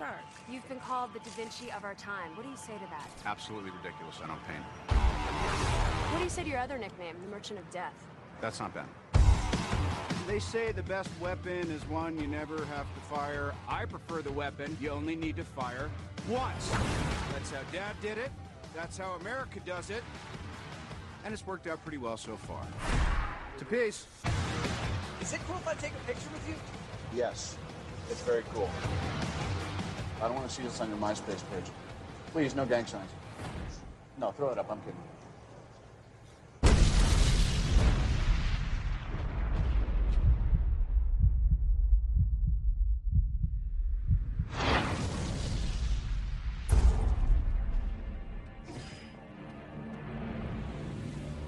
Stark. You've been called the Da Vinci of our time. What do you say to that? Absolutely ridiculous. I don't paint. What do you say to your other nickname, the Merchant of Death? That's not Ben. They say the best weapon is one you never have to fire. I prefer the weapon you only need to fire once. That's how Dad did it. That's how America does it. And it's worked out pretty well so far. To peace. Is it cool if I take a picture with you? Yes, it's very cool. I don't want to see this on your MySpace page. Please, no gang signs. No, throw it up. I'm kidding.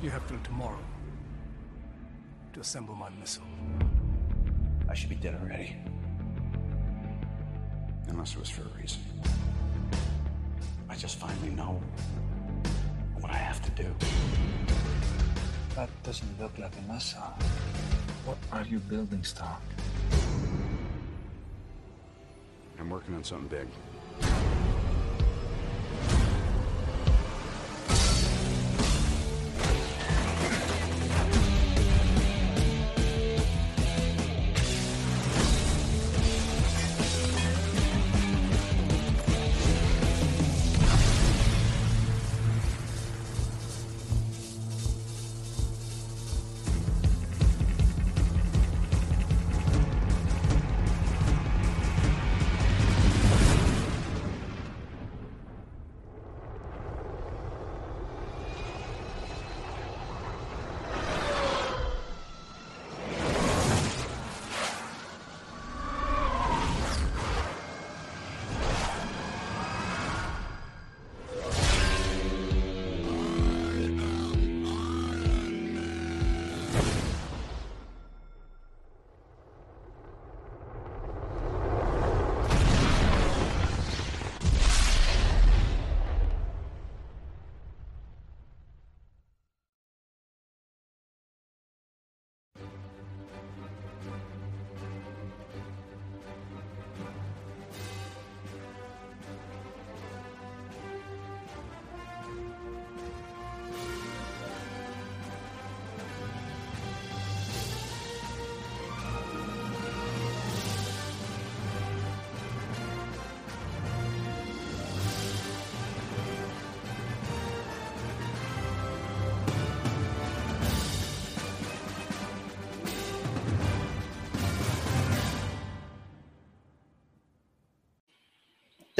You have till tomorrow to assemble my missile. I should be dead already. Unless it was for a reason. I just finally know what I have to do. That doesn't look like a missile. What are you building, Stark? I'm working on something big.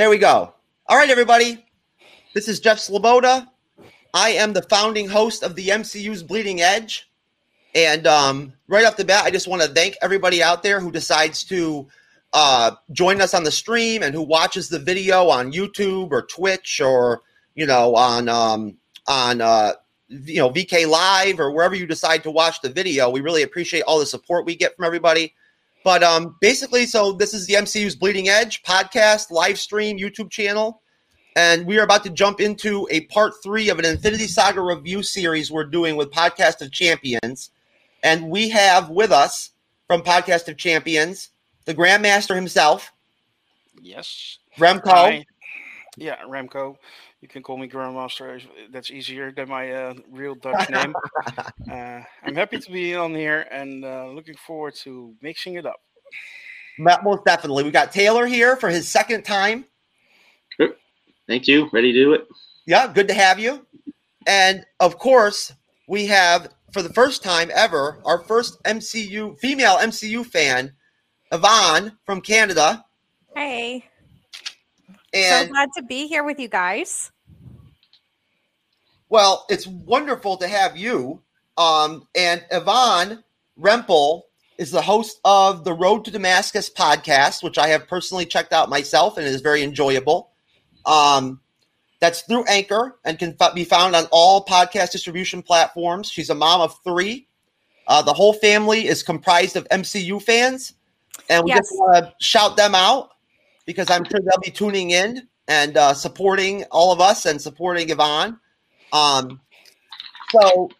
There we go. All right, everybody. This is Jeff Sloboda. I am the founding host of the MCU's Bleeding Edge. And um, right off the bat, I just want to thank everybody out there who decides to uh, join us on the stream and who watches the video on YouTube or Twitch or you know on um, on uh, you know VK Live or wherever you decide to watch the video. We really appreciate all the support we get from everybody. But um, basically, so this is the MCU's Bleeding Edge podcast, live stream, YouTube channel. And we are about to jump into a part three of an Infinity Saga review series we're doing with Podcast of Champions. And we have with us from Podcast of Champions the Grandmaster himself, Yes. Remco. Hi. Yeah, Remco. You can call me Grandmaster. That's easier than my uh, real Dutch name. uh, I'm happy to be on here and uh, looking forward to mixing it up. Most definitely. We got Taylor here for his second time. Thank you. Ready to do it? Yeah, good to have you. And of course, we have for the first time ever our first MCU female MCU fan, Yvonne from Canada. Hey, And so glad to be here with you guys. well, it's wonderful to have you. Um, and Yvonne Rempel is the host of the Road to Damascus podcast, which I have personally checked out myself and is very enjoyable. Um, that's through Anchor and can f- be found on all podcast distribution platforms. She's a mom of three. Uh, the whole family is comprised of MCU fans, and we Yes. just want to shout them out because I'm sure they'll be tuning in and uh, supporting all of us and supporting Yvonne. Um, so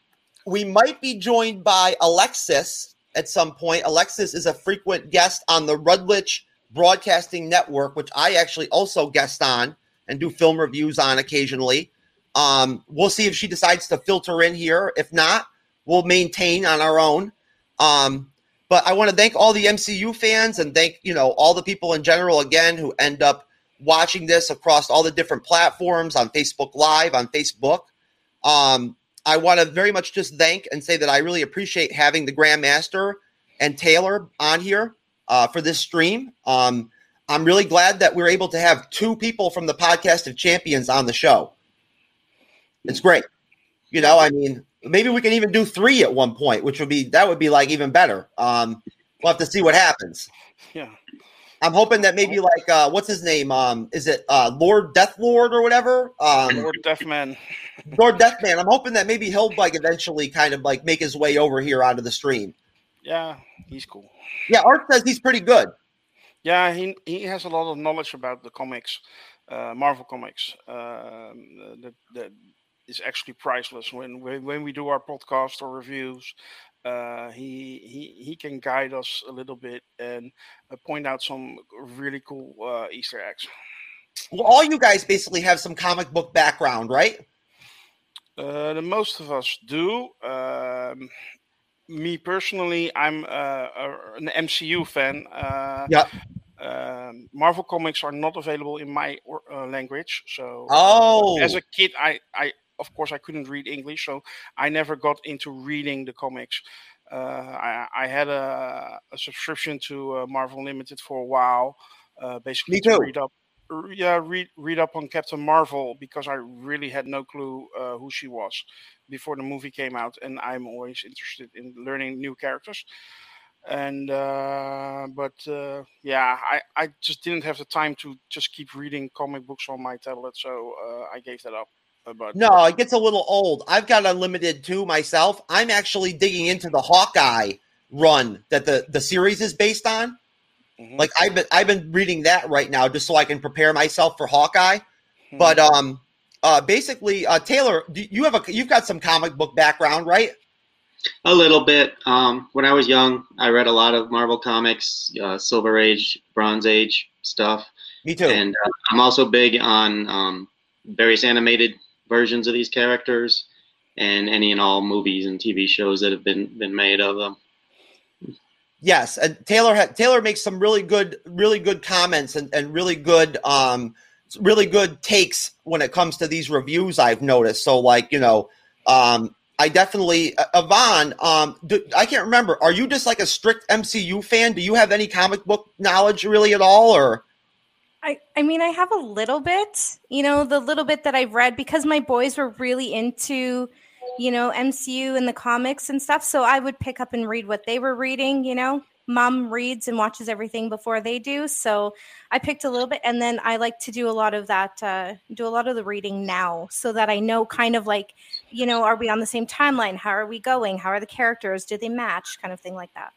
we might be joined by Alexis at some point. Alexis is a frequent guest on the Radulich Broadcasting Network, which I actually also guest on and do film reviews on occasionally. Um, we'll see if she decides to filter in here. If not, we'll maintain on our own. Um, but I want to thank all the MCU fans and thank you know all the people in general again who end up watching this across all the different platforms on Facebook Live, on Facebook. Um, I want to very much just thank and say that I really appreciate having the Grandmaster and Taylor on here uh, for this stream. Um, I'm really glad that we're able to have two people from the podcast of champions on the show. It's great. You know, I mean, maybe we can even do three at one point, which would be that would be like even better. Um, we'll have to see what happens. Yeah. I'm hoping that maybe like uh, what's his name? Um, is it uh, Lord Death Lord or whatever? Um, Lord Deathman. Lord Deathman. I'm hoping that maybe he'll like eventually kind of like make his way over here onto the stream. Yeah, he's cool. Yeah, Art says he's pretty good. Yeah, he he has a lot of knowledge about the comics, uh, Marvel comics. Um, the, that is actually priceless. When when when we do our podcast or reviews, uh, he he he can guide us a little bit and uh, point out some really cool uh, Easter eggs. Well, all you guys basically have some comic book background, right? Uh, the most of us do. Um, me personally, I'm uh, a, an MCU fan. Uh, yeah. Um, Marvel comics are not available in my uh, language, so oh, as a kid, I, I of course I couldn't read English, so I never got into reading the comics. Uh, I, I, had a, a subscription to uh, Marvel Unlimited for a while, uh, basically to read up, yeah, read read up on Captain Marvel because I really had no clue uh, who she was before the movie came out, and I'm always interested in learning new characters. And uh, but uh, yeah, I, I just didn't have the time to just keep reading comic books on my tablet, so I gave that up. But no, it gets a little old. I've got unlimited too myself. I'm actually digging into the Hawkeye run that the the series is based on. Mm-hmm. Like I've been I've been reading that right now just so I can prepare myself for Hawkeye. Mm-hmm. But um, uh, basically, uh, Taylor, you have a you've got some comic book background, right? A little bit. Um, when I was young, I read a lot of Marvel comics, uh, Silver Age, Bronze Age stuff. Me too. And uh, I'm also big on um, various animated versions of these characters and any and all movies and TV shows that have been been made of them. Yes, and Taylor ha- Taylor makes some really good, really good comments and, and really good, um, really good takes when it comes to these reviews. I've noticed. So, like you know, um, I definitely uh, Yvonne. Um, do, I can't remember. Are you just like a strict MCU fan? Do you have any comic book knowledge really at all, or? I, I mean, I have a little bit, you know, the little bit that I've read because my boys were really into, you know, MCU and the comics and stuff. So I would pick up and read what they were reading, you know. Mom reads and watches everything before they do. So I picked a little bit and then I like to do a lot of that, uh, do a lot of the reading now so that I know kind of like, you know, are we on the same timeline? How are we going? How are the characters? Do they match? Kind of thing like that.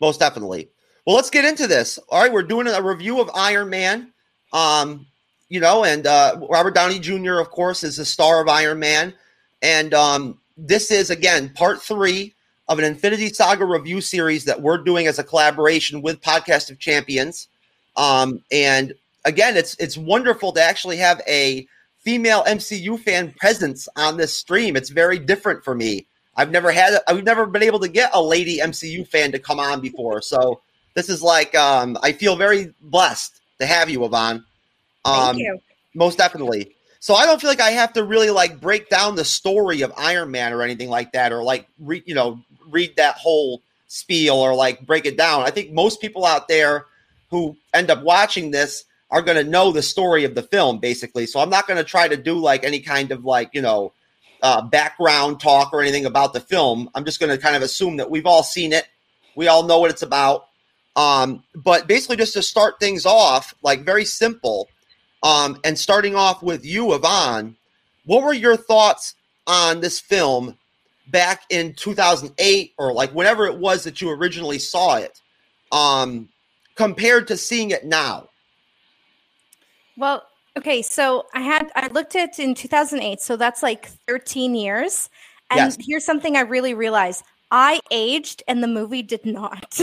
Most definitely. Well, let's get into this. All right, we're doing a review of Iron Man. Um, you know, and uh, Robert Downey Jr., of course, is the star of Iron Man. And um, this is again part three of an Infinity Saga review series that we're doing as a collaboration with Podcast of Champions. Um, and again, it's it's wonderful to actually have a female MCU fan presence on this stream. It's very different for me. I've never had I've never been able to get a lady MCU fan to come on before. So this is like um, I feel very blessed to have you, Yvonne. Um, Thank you. Most definitely. So I don't feel like I have to really like break down the story of Iron Man or anything like that, or like read you know read that whole spiel or like break it down. I think most people out there who end up watching this are going to know the story of the film basically. So I'm not going to try to do like any kind of like you know uh, background talk or anything about the film. I'm just going to kind of assume that we've all seen it, we all know what it's about. Um, but basically, just to start things off, like very simple, um, and starting off with you, Yvonne, what were your thoughts on this film back in 2008 or like whenever it was that you originally saw it, um, compared to seeing it now? Well, okay, so I had I looked at in 2008, so that's like 13 years. And Yes. here's something I really realized. I aged and the movie did not.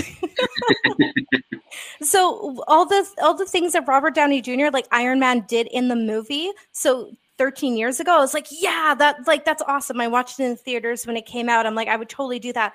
so all the all the things that Robert Downey Jr. like Iron Man did in the movie. So 13 years ago, I was like, yeah, that like that's awesome. I watched it in the theaters when it came out. I'm like, I would totally do that.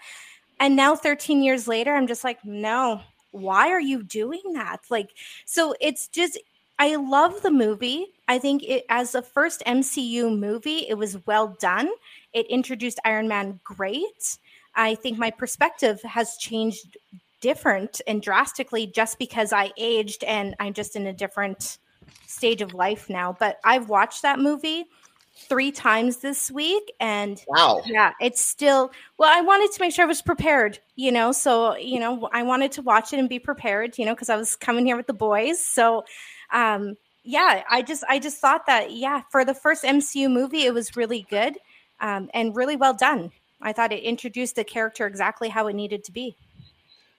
And now 13 years later, I'm just like, no, why are you doing that? Like, so it's just I love the movie. I think it as the first MCU movie, it was well done. It introduced Iron Man great. I think my perspective has changed different and drastically just because I aged and I'm just in a different stage of life now. But I've watched that movie three times this week and wow. yeah it's still well i wanted to make sure i was prepared you know so you know i wanted to watch it and be prepared you know because i was coming here with the boys. So um yeah i just i just thought that yeah for the first mcu movie it was really good um, and really well done I thought it introduced the character exactly how it needed to be.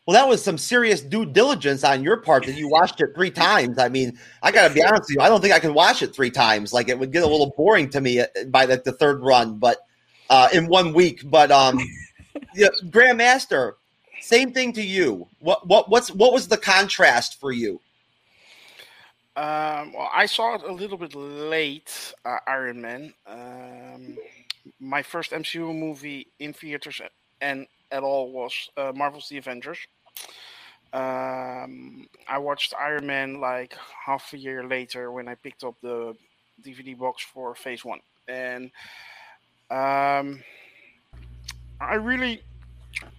Well, that was some serious due diligence on your part that you watched it three times. I mean, I got to be honest with you, I don't think I can watch it three times. Like it would get a little boring to me uh, by the, the third run, but uh, in one week. But um, yeah, Grandmaster, same thing to you. What what what's what was the contrast for you? Um, well, I saw it a little bit late, uh, Iron Man. Um, my first MCU movie in theaters and at all was uh, Marvel's The Avengers. Um, I watched Iron Man like half a year later when I picked up the DVD box for Phase One, and um, I really,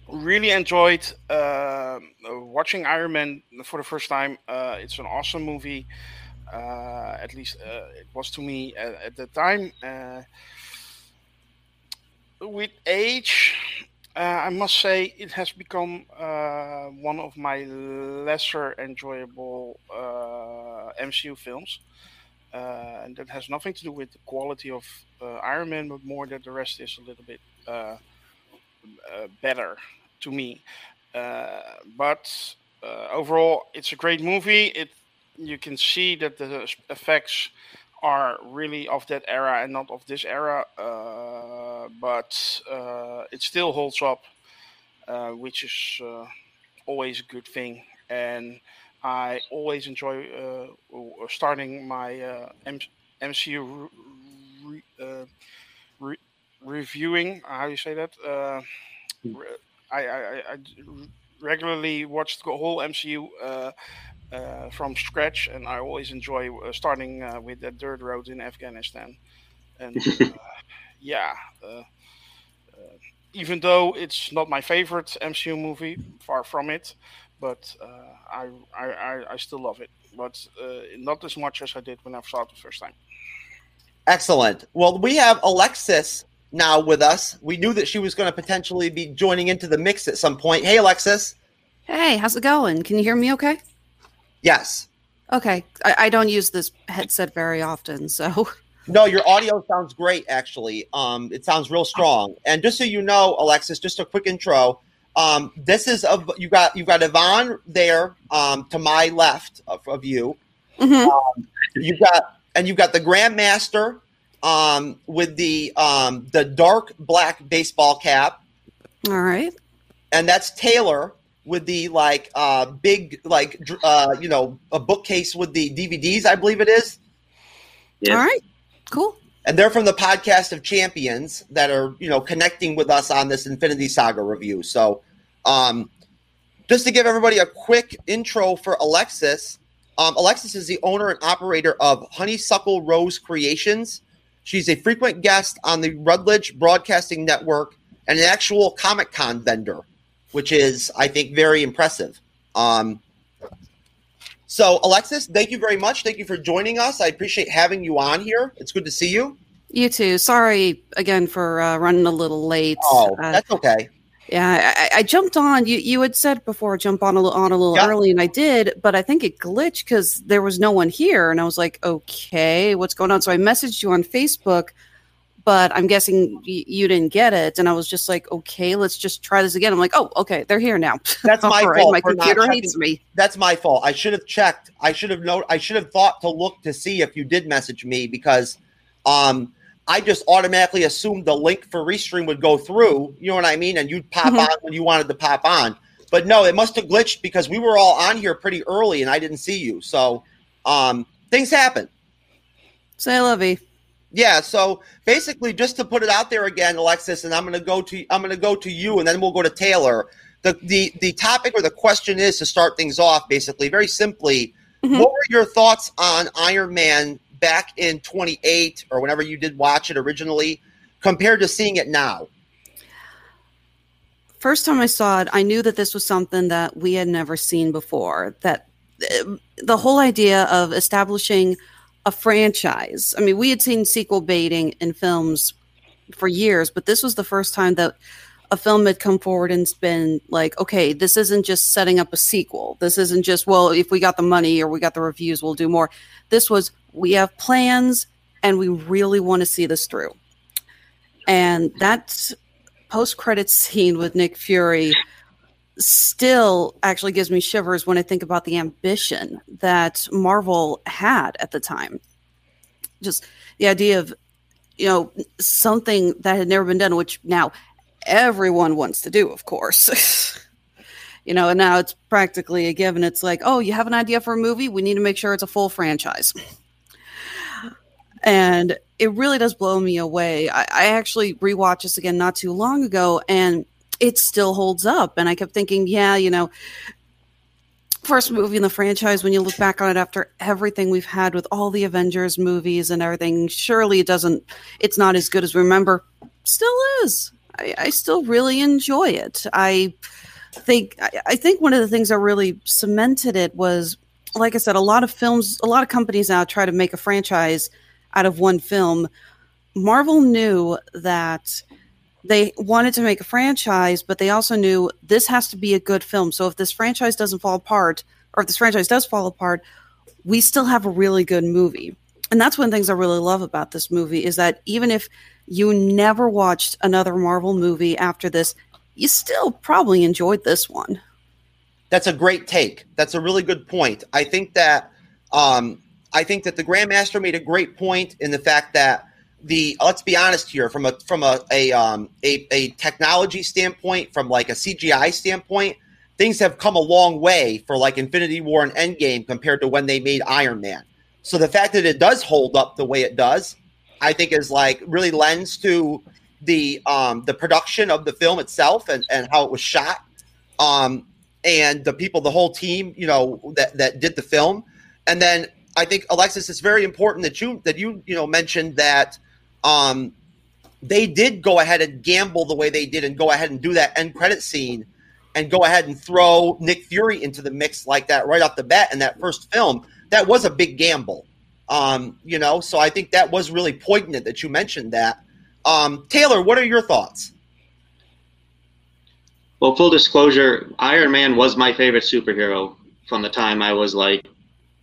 really enjoyed uh, watching Iron Man for the first time. Uh, it's an awesome movie. Uh, at least uh, it was to me at, at the time. With age, uh, I must say it has become uh, one of my lesser enjoyable uh, MCU films. Uh, and that has nothing to do with the quality of uh, Iron Man, but more that the rest is a little bit uh, better to me. but overall, it's a great movie. It you can see that the effects are really of that era and not of this era, uh, but uh, it still holds up, uh, which is uh, always a good thing. And I always enjoy uh, starting my uh, M- MCU re- re- reviewing. How do you say that? I, I, I, regularly watch the whole MCU uh, from scratch, and I always enjoy uh, starting uh, with the dirt road in Afghanistan. And uh, yeah, uh, uh, even though it's not my favorite MCU movie, far from it, but I, I, I still love it. But not as much as I did when I saw it the first time. Excellent. Well, we have Alexis now with us. We knew that she was going to potentially be joining into the mix at some point. Hey, Alexis. Hey, how's it going? Can you hear me okay? Yes. Okay. I, I don't use this headset very often, so. No, your audio sounds great. Actually, um, it sounds real strong. And just so you know, Alexis, just a quick intro. Um, this is of you got you got Yvonne there um, to my left of, of you. Mm-hmm. Um, you got and you've got the Grandmaster um, with the um, the dark black baseball cap. All right. And that's Taylor with the like uh big like uh you know a bookcase with the DVDs I believe it is. Yeah. All right. Cool. And they're from the podcast of champions that are you know connecting with us on this Infinity Saga review. So um just to give everybody a quick intro for Alexis. Um, Alexis is the owner and operator of Honeysuckle Rose Creations. She's a frequent guest on the Radulich Broadcasting Network and an actual Comic Con vendor which is, I think, very impressive. Um, so, Alexis, thank you very much. Thank you for joining us. I appreciate having you on here. It's good to see you. You too. Sorry again for uh, running a little late. Oh, uh, that's okay. Yeah, I, I, jumped on. You you had said before jump on a little on a little yeah. early, and I did, but I think it glitched because there was no one here, and I was like, okay, what's going on? So I messaged you on Facebook but I'm guessing y- you didn't get it. And I was just like, okay, let's just try this again. I'm like, oh, okay, they're here now. That's my right, fault. My computer hates me. That's my fault. I should have checked. I should have known. I should have thought to look to see if you did message me because, um, I just automatically assumed the link for restream would go through. You know what I mean? And you'd pop Mhm. on when you wanted to pop on. But no, it must have glitched because we were all on here pretty early and I didn't see you. So um, things happen. Say lovey. Yeah, so basically, just to put it out there again, Alexis, and I'm going to go to I'm going to go to you, and then we'll go to Taylor. The the the topic or the question is to start things off. Basically, very simply, Mm-hmm. what were your thoughts on Iron Man back in 28 or whenever you did watch it originally, compared to seeing it now? first time I saw it, I knew that this was something that we had never seen before. That uh, the whole idea of establishing a franchise. I mean, we had seen sequel baiting in films for years, but this was the first time that a film had come forward and been like, okay, this isn't just setting up a sequel. This isn't just, well, if we got the money or we got the reviews, we'll do more. This was, we have plans and we really want to see this through. And that post credit scene with Nick Fury still actually gives me shivers when I think about the ambition that Marvel had at the time. Just the idea of, you know, something that had never been done, which now everyone wants to do, of course. you know, and now it's practically a given. It's like, oh, you have an idea for a movie? We need to make sure it's a full franchise. And it really does blow me away. I, I actually rewatched this again not too long ago, and it still holds up. And I kept thinking, yeah, you know, first movie in the franchise, when you look back on it after everything we've had with all the Avengers movies and everything, surely it doesn't, it's not as good as we remember. Still is. I, I still really enjoy it. I think, I, I think one of the things that really cemented it was, like I said, a lot of films, a lot of companies now try to make a franchise out of one film. Marvel knew that they wanted to make a franchise, but they also knew this has to be a good film. So if this franchise doesn't fall apart, or if this franchise does fall apart, we still have a really good movie. And that's one of the things I really love about this movie is that even if you never watched another Marvel movie after this, you still probably enjoyed this one. That's a great take. That's a really good point. I think that um, I think that the Grandmaster made a great point in the fact that the let's be honest here from a from a a um a, a technology standpoint, from like a CGI standpoint, things have come a long way for like Infinity War and Endgame compared to when they made Iron Man. So the fact that it does hold up the way it does, I think is like really lends to the um the production of the film itself and and how it was shot. Um and the people, the whole team, you know, that that did the film. And then I think Alexis, it's very important that you that you you know mentioned that um, they did go ahead and gamble the way they did and go ahead and do that end credit scene and go ahead and throw Nick Fury into the mix like that right off the bat in that first film. That was a big gamble, um, you know. So I think that was really poignant that you mentioned that. Um, Taylor, what are your thoughts? Well, full disclosure, Iron Man was my favorite superhero from the time I was like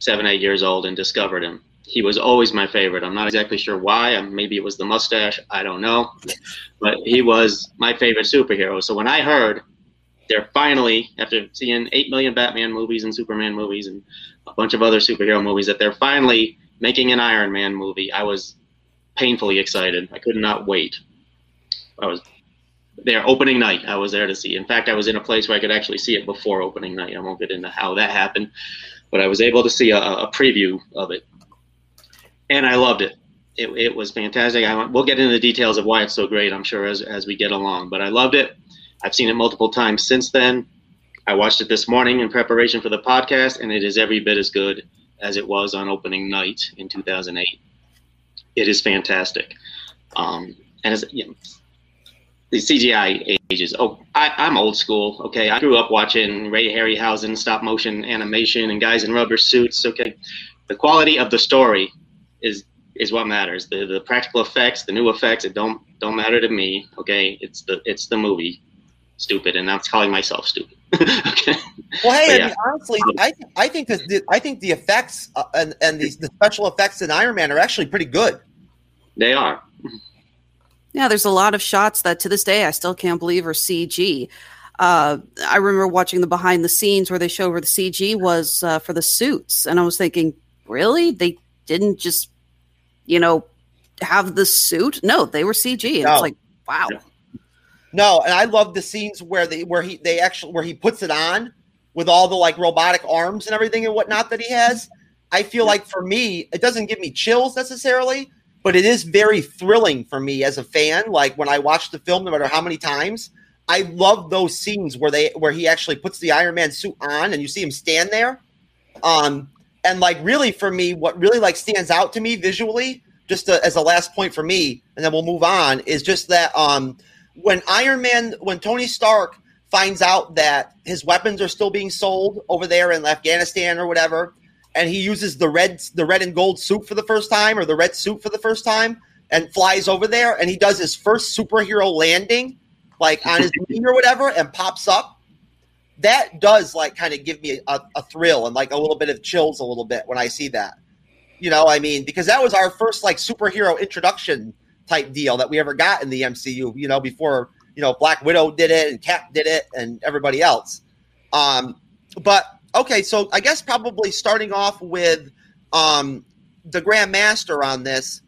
seven, eight years old and discovered him. He was always my favorite. I'm not exactly sure why. Um, Maybe it was the mustache. I don't know. But he was my favorite superhero. So when I heard they're finally, after seeing 8 million Batman movies and Superman movies and a bunch of other superhero movies, that they're finally making an Iron Man movie, I was painfully excited. I could not wait. I was there opening night. I was there to see. In fact, I was in a place where I could actually see it before opening night. I won't get into how that happened, but I was able to see a, a preview of it, and I loved it. It, it was fantastic. I, we'll get into the details of why it's so great. I'm sure as as we get along, but I loved it. I've seen it multiple times since then. I watched it this morning in preparation for the podcast, and it is every bit as good as it was on opening night in 2008. It is fantastic, um, and as you know, the CGI ages. Oh, I, I'm old school. Okay, I grew up watching Ray Harryhausen stop motion animation and guys in rubber suits. Okay, the quality of the story is is what matters. The the practical effects, the new effects, it don't don't matter to me. Okay, it's the it's the movie. Stupid, and I'm calling myself stupid. okay. Well, hey, But I yeah. mean, honestly, I I think that the, I think the effects uh, and and the, the special effects in Iron Man are actually pretty good. They are. Yeah, there's a lot of shots that to this day I still can't believe are CG. Uh, I remember watching the behind the scenes where they showed where the CG was uh, for the suits, and I was thinking, really, they didn't just, you know, have the suit. No, they were CG. And No. It's like wow. No, and I love the scenes where they where he they actually where he puts it on with all the like robotic arms and everything and whatnot that he has. I feel like for me, it doesn't give me chills necessarily, but it is very thrilling for me as a fan. Like when I watch the film, no matter how many times, I love those scenes where they where he actually puts the Iron Man suit on and you see him stand there. Um, and like really for me, what really like stands out to me visually, just to, as a last point for me, and then we'll move on, is just that um, when Iron Man, when Tony Stark finds out that his weapons are still being sold over there in Afghanistan or whatever, and he uses the red the red and gold suit for the first time or the red suit for the first time and flies over there and he does his first superhero landing like on his knee or whatever and pops up that does like kind of give me a, a thrill and like a little bit of chills a little bit when i see that you know i mean because that was our first like superhero introduction type deal that we ever got in the mcu you know before you know black widow did it and cap did it and everybody else um but okay, so I guess probably starting off with um, the Grandmaster on this.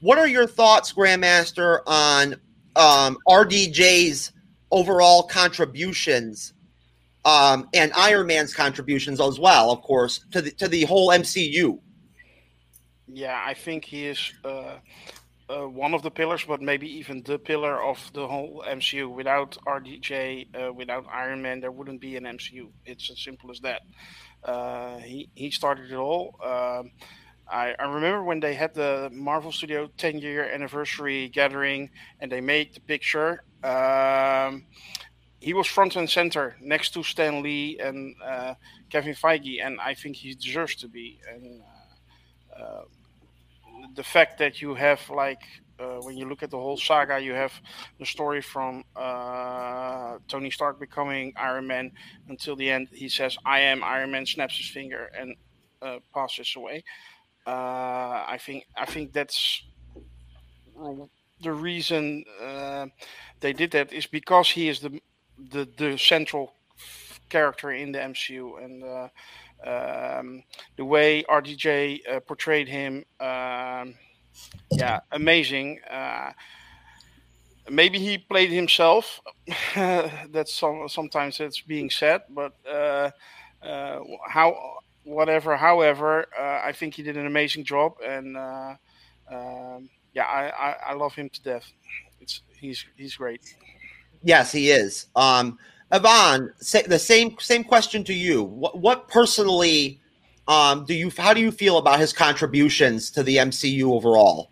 What are your thoughts, Grandmaster, on um, RDJ's overall contributions um, and Iron Man's contributions as well, of course, to the to the whole MCU? Yeah, I think he is uh, uh, one of the pillars, but maybe even the pillar of the whole MCU. Without RDJ, uh, without Iron Man, there wouldn't be an MCU. It's as simple as that. Uh, he he started it all. Um, I, I remember when they had the Marvel Studio 10 year anniversary gathering and they made the picture. Um, he was front and center next to Stan Lee and uh, Kevin Feige, and I think he deserves to be. And uh, uh, the fact that you have like uh, when you look at the whole saga, you have the story from uh, Tony Stark becoming Iron Man until the end. He says, "I am Iron Man," snaps his finger and uh, passes away. Uh, I think I think that's the reason uh, they did that is because he is the the, the central character in the MCU and. Uh, um, the way RDJ uh, portrayed him, um, yeah, amazing. Uh, maybe he played himself. That's some, sometimes it's being said, but uh, uh, how, whatever. However, uh, I think he did an amazing job, and um, yeah, I, I, I love him to death. It's he's he's great. Yes, he is. Um, Yvonne, say, the same same question to you. What, what personally um, do you? How do you feel about his contributions to the MCU overall?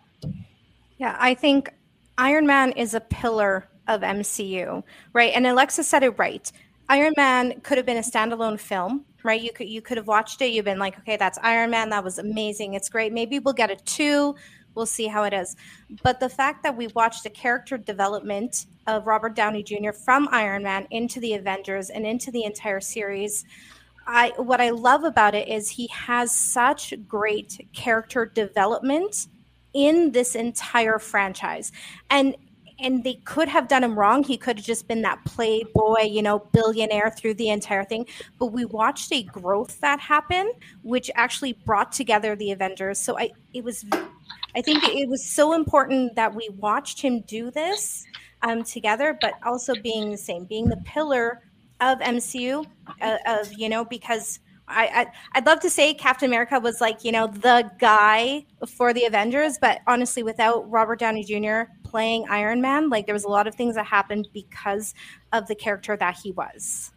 Yeah, I think Iron Man is a pillar of MCU, right? And Alexa said it right. Iron Man could have been a standalone film, right? You could you could have watched it. You've been like, okay, that's Iron Man. That was amazing. It's great. Maybe we'll get a two. We'll see how it is. But the fact that we watched the character development of Robert Downey Jr. from Iron Man into the Avengers and into the entire series, I what I love about it is he has such great character development in this entire franchise. And and they could have done him wrong. He could have just been that playboy, you know, billionaire through the entire thing. But we watched a growth that happen, which actually brought together the Avengers. So I, it was, I think it was so important that we watched him do this um, together, but also being the same, being the pillar of MCU, uh, of you know, because I, I I'd love to say Captain America was like you know the guy for the Avengers, but honestly, without Robert Downey Jr. playing Iron Man, like there was a lot of things that happened because of the character that he was.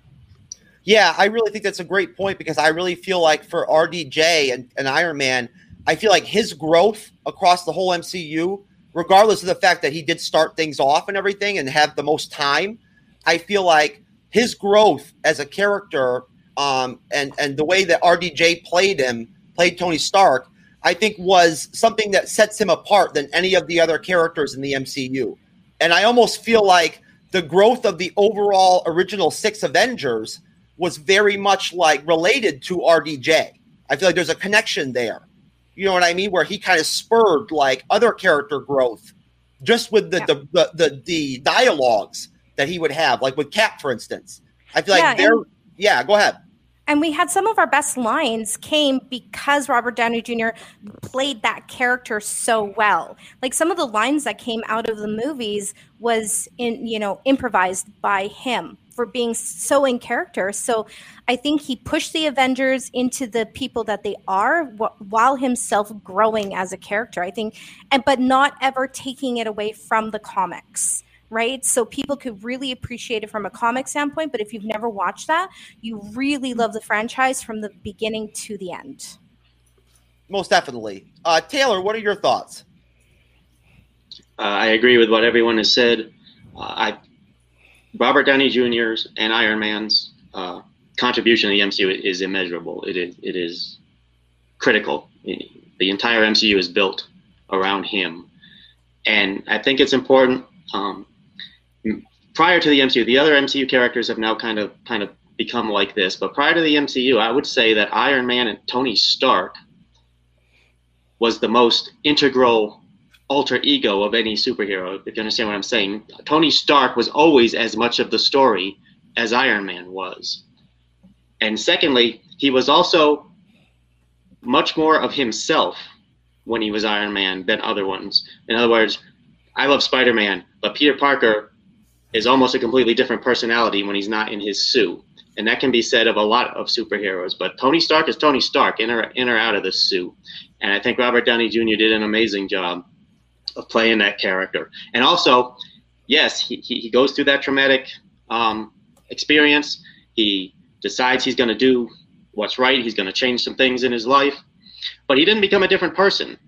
Yeah, I really think that's a great point because I really feel like for RDJ and, and Iron Man, I feel like his growth across the whole MCU, regardless of the fact that he did start things off and everything and have the most time, I feel like his growth as a character um, and and the way that RDJ played him, played Tony Stark, I think was something that sets him apart than any of the other characters in the MCU. And I almost feel like the growth of the overall original six Avengers was very much like related to RDJ. I feel like there's a connection there. You know what I mean? Where he kind of spurred like other character growth just with the, Yeah. the, the, the, the dialogues that he would have, like with Cap, for instance. I feel like Yeah, they're, and- yeah, go ahead. and we had some of our best lines came because Robert Downey Jr. played that character so well. Like some of the lines that came out of the movies was in you know improvised by him for being so in character. So I think he pushed the Avengers into the people that they are wh- while himself growing as a character. I think and but not ever taking it away from the comics right? So people could really appreciate it from a comic standpoint. But if you've never watched that, you really love the franchise from the beginning to the end. Most definitely. Uh, Taylor, what are your thoughts? Uh, I agree with what everyone has said. Uh, I, Robert Downey Jr.'s and Iron Man's uh, contribution to the MCU is immeasurable. It is, it is critical. The entire MCU is built around him. And I think it's important um, prior to the MCU, the other MCU characters have now kind of kind of become like this. But prior to the MCU, I would say that Iron Man and Tony Stark was the most integral alter ego of any superhero. If you understand what I'm saying, Tony Stark was always as much of the story as Iron Man was. And secondly, he was also much more of himself when he was Iron Man than other ones. In other words, I love Spider Man, but Peter Parker is almost a completely different personality when he's not in his suit. And that can be said of a lot of superheroes. But Tony Stark is Tony Stark, in or, in or out of the suit. And I think Robert Downey Jr. did an amazing job of playing that character. And also, yes, he, he goes through that traumatic um, experience. He decides he's going to do what's right. He's going to change some things in his life. But he didn't become a different person.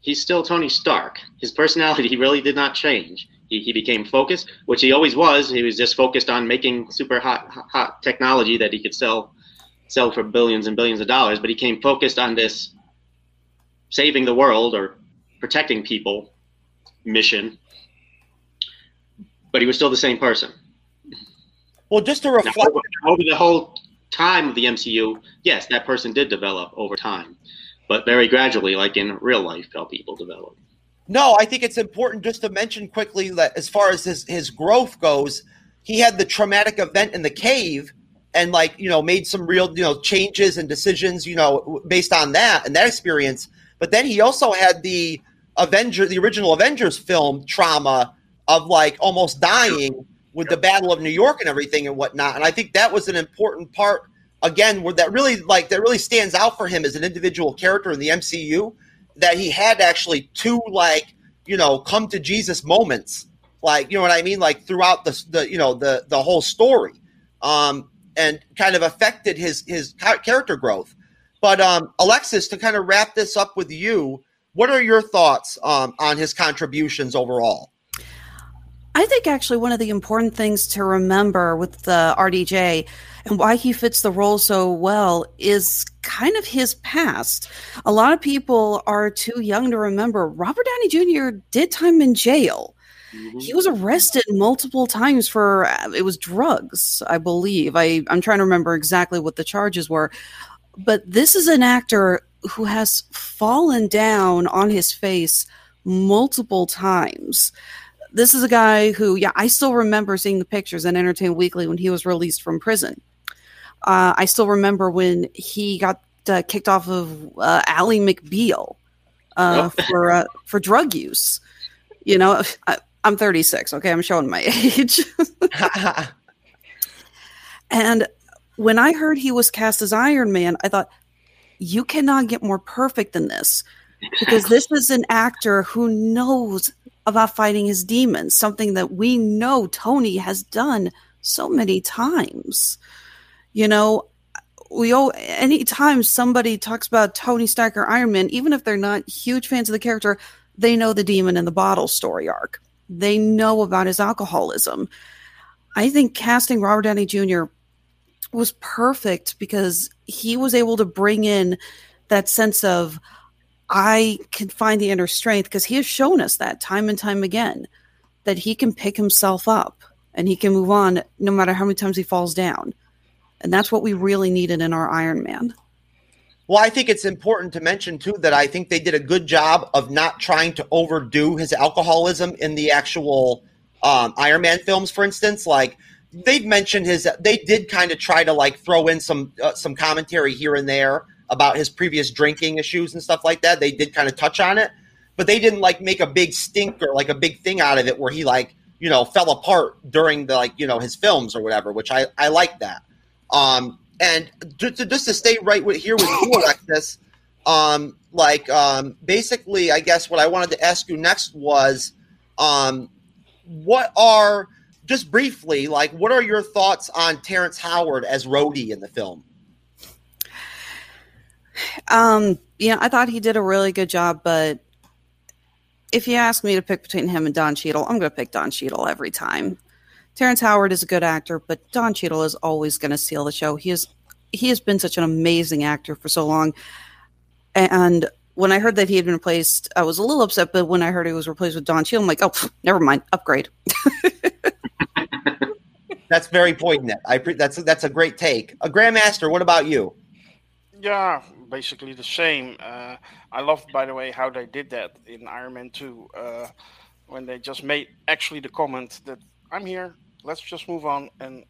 He's still Tony Stark. His personality really did not change. He, he became focused, which he always was. He was just focused on making super hot hot technology that he could sell sell for billions and billions of dollars. But he came focused on this saving the world or protecting people mission. But he was still the same person. Well, just to reflect now, over, over the whole time of the MCU, yes, that person did develop over time, but very gradually, like in real life, how people develop. No, I think it's important just to mention quickly that as far as his, his growth goes, he had the traumatic event in the cave and like, you know, made some real, you know, changes and decisions, you know, based on that and that experience. But then he also had the Avenger, the original Avengers film trauma of like almost dying with the Battle of New York and everything and whatnot. And I think that was an important part again where that really like that really stands out for him as an individual character in the MCU that he had actually two like you know come to Jesus moments, like you know what I mean, like throughout the the you know the the whole story, um, and kind of affected his his character growth. But um, Alexis, to kind of wrap this up with you, what are your thoughts um, on his contributions overall? I think actually one of the important things to remember with the RDJ and why he fits the role so well is kind of his past. A lot of people are too young to remember Robert Downey Jr. did time in jail. Mm-hmm. He was arrested multiple times for uh, it was drugs, I believe. I I'm trying to remember exactly what the charges were. But this is an actor who has fallen down on his face multiple times this is a guy who, yeah, I still remember seeing the pictures in Entertainment Weekly when he was released from prison. Uh, I still remember when he got uh, kicked off of uh, Ally McBeal uh, oh. for uh, for drug use. You know, I, I'm 36. Okay, I'm showing my age. and when I heard he was cast as Iron Man, I thought, you cannot get more perfect than this because this is an actor who knows about fighting his demons, something that we know Tony has done so many times. You know, we all anytime somebody talks about Tony Stark or Iron Man, even if they're not huge fans of the character, they know the demon in the bottle story arc. They know about his alcoholism. I think casting Robert Downey Jr. was perfect because he was able to bring in that sense of I can find the inner strength because he has shown us that time and time again that he can pick himself up and he can move on no matter how many times he falls down. And that's what we really needed in our Iron Man. Well, I think it's important to mention too that I think they did a good job of not trying to overdo his alcoholism in the actual um, Iron Man films, for instance. Like they've mentioned his. They did kind of try to like throw in some uh, some commentary here and there about his previous drinking issues and stuff like that. They did kind of touch on it, but they didn't like make a big stink or like a big thing out of it where he like you know fell apart during the like you know his films or whatever. Which I I like that. Um, and just to, just to stay right with, here with you, Alexis, um, like um, basically, I guess what I wanted to ask you next was, um, what are just briefly like what are your thoughts on Terrence Howard as Rhodey in the film? Um, yeah, I thought he did a really good job, but if you ask me to pick between him and Don Cheadle, I'm going to pick Don Cheadle every time. Terrence Howard is a good actor, but Don Cheadle is always going to steal the show. He is he has been such an amazing actor for so long, and when I heard that he had been replaced, I was a little upset. But when I heard he was replaced with Don Cheadle, I'm like, oh, pff, never mind, upgrade. that's very poignant. I pre- that's that's a great take. A Grandmaster. What about you? Yeah, basically the same. Uh, I love, by the way, how they did that in Iron Man 2 uh, when they just made actually the comment that I'm here. Let's just move on. And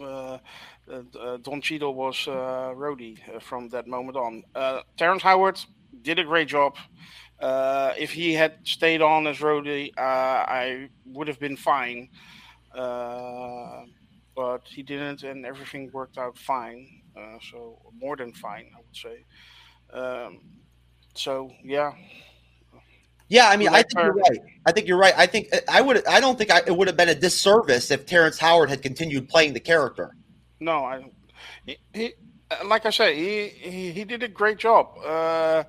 uh, uh Don Cheadle was uh, Rhodey uh, from that moment on. Uh, Terrence Howard did a great job. Uh, if he had stayed on as Rhodey, I would have been fine. But he didn't, and everything worked out fine. so more than fine, I would say. Um, so yeah. Yeah, I mean, I think you're right. I think you're right. I think I would. I don't think I, it would have been a disservice if Terrence Howard had continued playing the character. No, I. He, he like I said, he, he, he did a great job. Uh,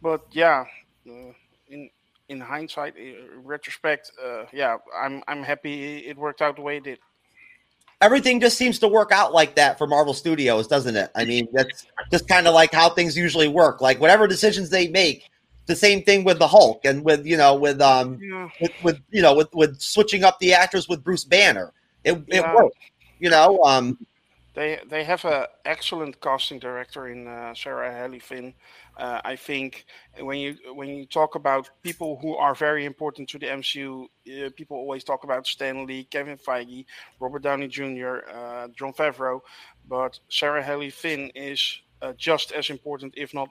but yeah, uh, in in hindsight, in retrospect, uh, yeah, I'm I'm happy it worked out the way it did everything just seems to work out like that for Marvel Studios, doesn't it? I mean, that's just kind of like how things usually work. Like whatever decisions they make, the same thing with the Hulk and with you know with um yeah. with, with, you know with with switching up the actors with Bruce Banner. It yeah. it worked. You know, um they they have an excellent casting director in uh, Sarah Halley Finn. Uh, I think when you when you talk about people who are very important to the MCU, uh, people always talk about Stan Lee, Kevin Feige, Robert Downey Jr., uh, Jon Favreau, but Sarah Halley Finn is uh, just as important, if not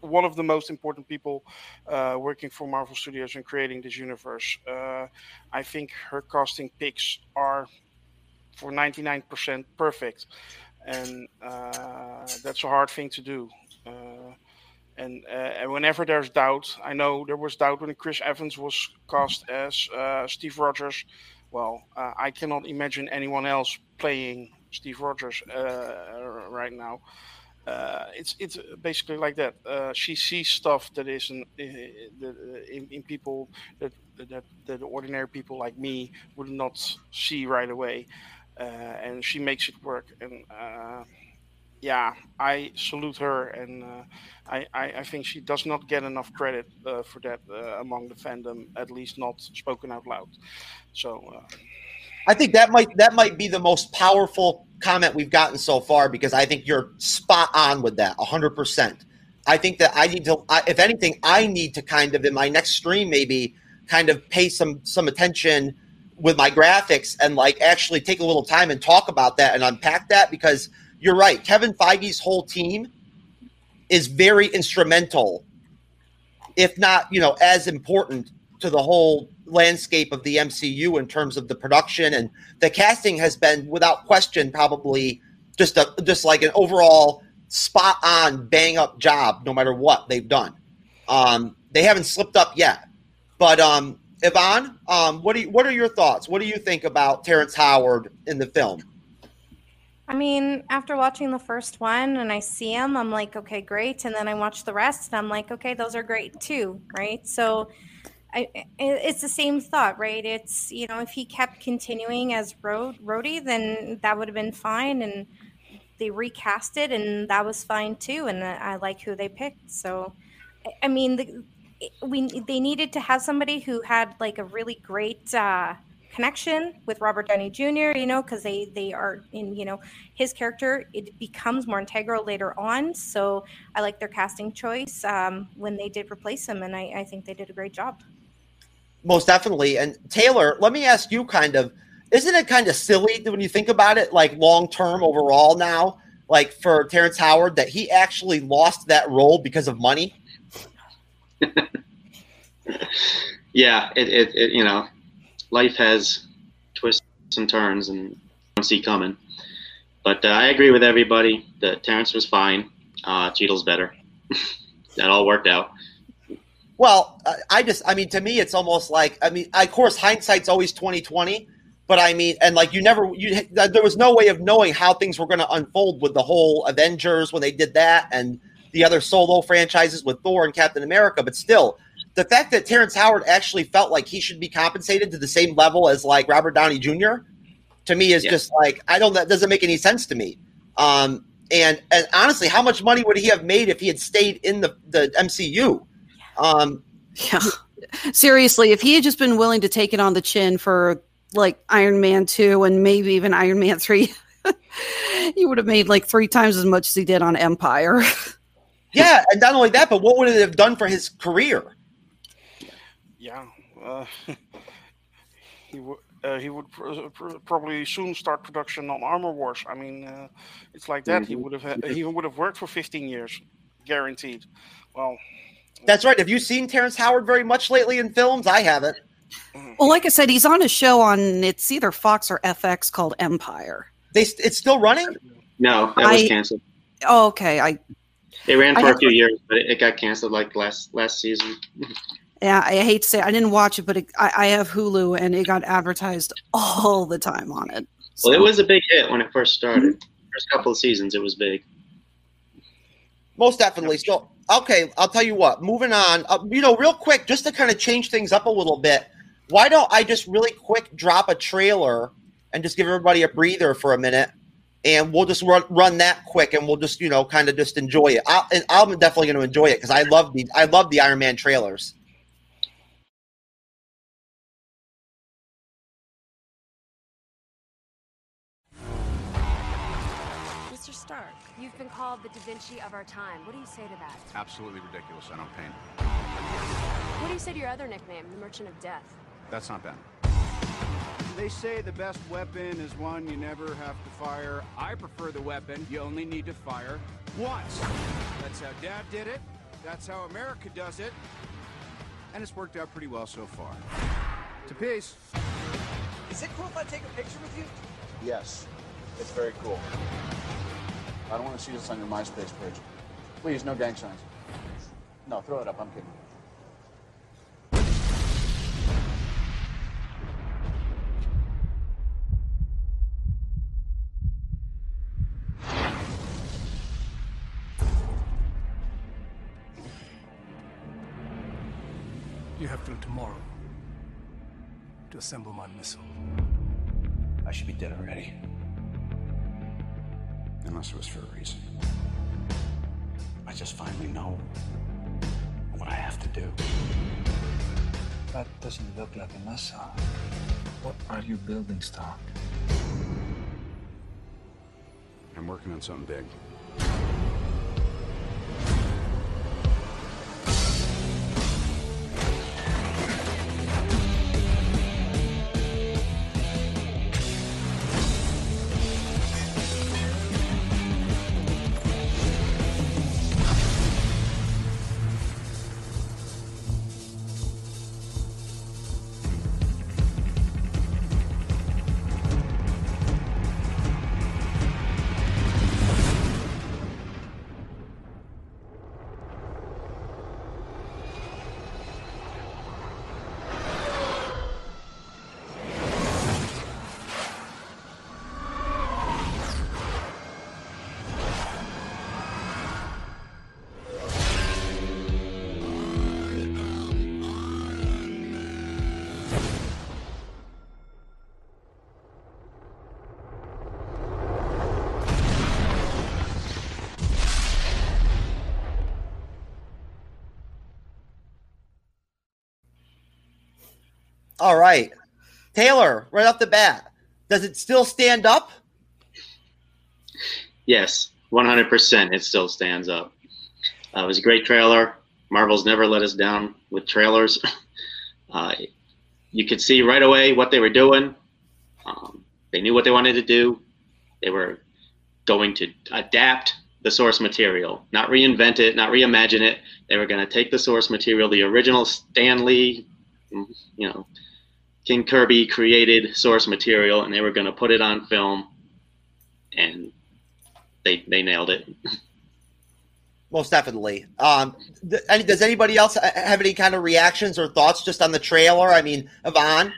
one of the most important people uh, working for Marvel Studios and creating this universe. Uh, I think her casting picks are for 99% perfect, and uh, that's a hard thing to do. Uh, and, uh, and whenever there's doubt, I know there was doubt when Chris Evans was cast as uh, Steve Rogers. Well, I cannot imagine anyone else playing Steve Rogers right now. Uh, it's it's basically like that. Uh, she sees stuff that is in, in, in people that, that that ordinary people like me would not see right away, uh, and she makes it work. And uh, yeah, I salute her, and uh, I, I, I think she does not get enough credit uh, for that among the fandom, at least not spoken out loud. So. I think that might that might be the most powerful comment we've gotten so far because I think you're spot on with that 100%. I think that I need to I, if anything I need to kind of in my next stream maybe kind of pay some some attention with my graphics and like actually take a little time and talk about that and unpack that because you're right. Kevin Feige's whole team is very instrumental, if not, you know, as important to the whole landscape of the MCU in terms of the production and the casting has been without question probably just a just like an overall spot on bang up job no matter what they've done. Um, they haven't slipped up yet. But um, Yvonne, um, what do you, what are your thoughts? What do you think about Terrence Howard in the film? I mean, after watching the first one and I see him, I'm like, okay, great. And then I watch the rest and I'm like, okay, those are great too, right? So I, it's the same thought, right? It's you know, if he kept continuing as Road Rhodey, then that would have been fine, and they recast it, and that was fine too. And I like who they picked. So, I mean, the, we they needed to have somebody who had like a really great uh, connection with Robert Downey Jr. You know, because they they are in you know his character. It becomes more integral later on. So I like their casting choice um, when they did replace him, and I, I think they did a great job. Most definitely. And Taylor, let me ask you kind of isn't it kind of silly when you think about it, like long term overall now, like for Terrence Howard, that he actually lost that role because of money? yeah, it, it, it, you know, life has twists and turns and don't see coming. But uh, I agree with everybody that Terrence was fine. Uh, Cheadle's better. that all worked out. Well, I just, I mean, to me, it's almost like, I mean, of course, hindsight's always twenty twenty, but I mean, and like you never, you there was no way of knowing how things were going to unfold with the whole Avengers when they did that, and the other solo franchises with Thor and Captain America. But still, the fact that Terrence Howard actually felt like he should be compensated to the same level as like Robert Downey Jr. to me is yeah. just like I don't that doesn't make any sense to me. Um, and and honestly, how much money would he have made if he had stayed in the the MCU? Um, yeah, seriously, if he had just been willing to take it on the chin for like Iron Man two and maybe even Iron Man three, he would have made like three times as much as he did on Empire. yeah, and not only that, but what would it have done for his career? Yeah, uh, he would. Uh, he would pr- pr- probably soon start production on Armor Wars. I mean, uh, it's like that. Mm-hmm. He would have ha- he would have worked for 15 years, guaranteed. Well, that's right. Have you seen Terrence Howard very much lately in films? I haven't. Well, like I said, he's on a show on it's either Fox or FX called Empire. They it's still running? No, that was I, canceled. Oh, okay. I it ran for a few years, but it, it got canceled like last last season. Yeah, I hate to say I didn't watch it, but it, I, I, have Hulu and it got advertised all the time on it. So. Well, it was a big hit when it first started. Mm-hmm. First couple of seasons, it was big. Most definitely. So, okay, I'll tell you what. Moving on, uh, you know, real quick, just to kind of change things up a little bit. Why don't I just really quick drop a trailer and just give everybody a breather for a minute, and we'll just run run that quick, and we'll just you know kind of just enjoy it. i am definitely going to enjoy it because I love the I love the Iron Man trailers. Mr stark you've been called the Da Vinci of our time. What do you say to that? Absolutely ridiculous. I don't paint. What do you say to your other nickname, the Merchant of Death? That's not bad. They say the best weapon is one you never have to fire. I prefer the weapon you only need to fire once. That's how Dad did it. That's how America does it. And it's worked out pretty well so far. To peace. Is it cool if I take a picture with you? Yes. It's very cool. I don't want to see this on your MySpace page. Please, no gang signs. No, throw it up. I'm kidding. Assemble my missile. I should be dead already. Unless it was for a reason. I just finally know what I have to do. That doesn't look like a missile. What are you building, Stark? I'm working on something big. All right. Taylor, right off the bat, does it still stand up? Yes, 100%. It still stands up. Uh, it was a great trailer. Marvel's never let us down with trailers. Uh, you could see right away what they were doing. Um, they knew what they wanted to do. They were going to adapt the source material, not reinvent it, not reimagine it. They were going to take the source material, the original Stan Lee, you know, King Kirby created source material, and they were going to put it on film, and they they nailed it. Most definitely. Um, th- any, does anybody else have any kind of reactions or thoughts just on the trailer? I mean, Yvonne.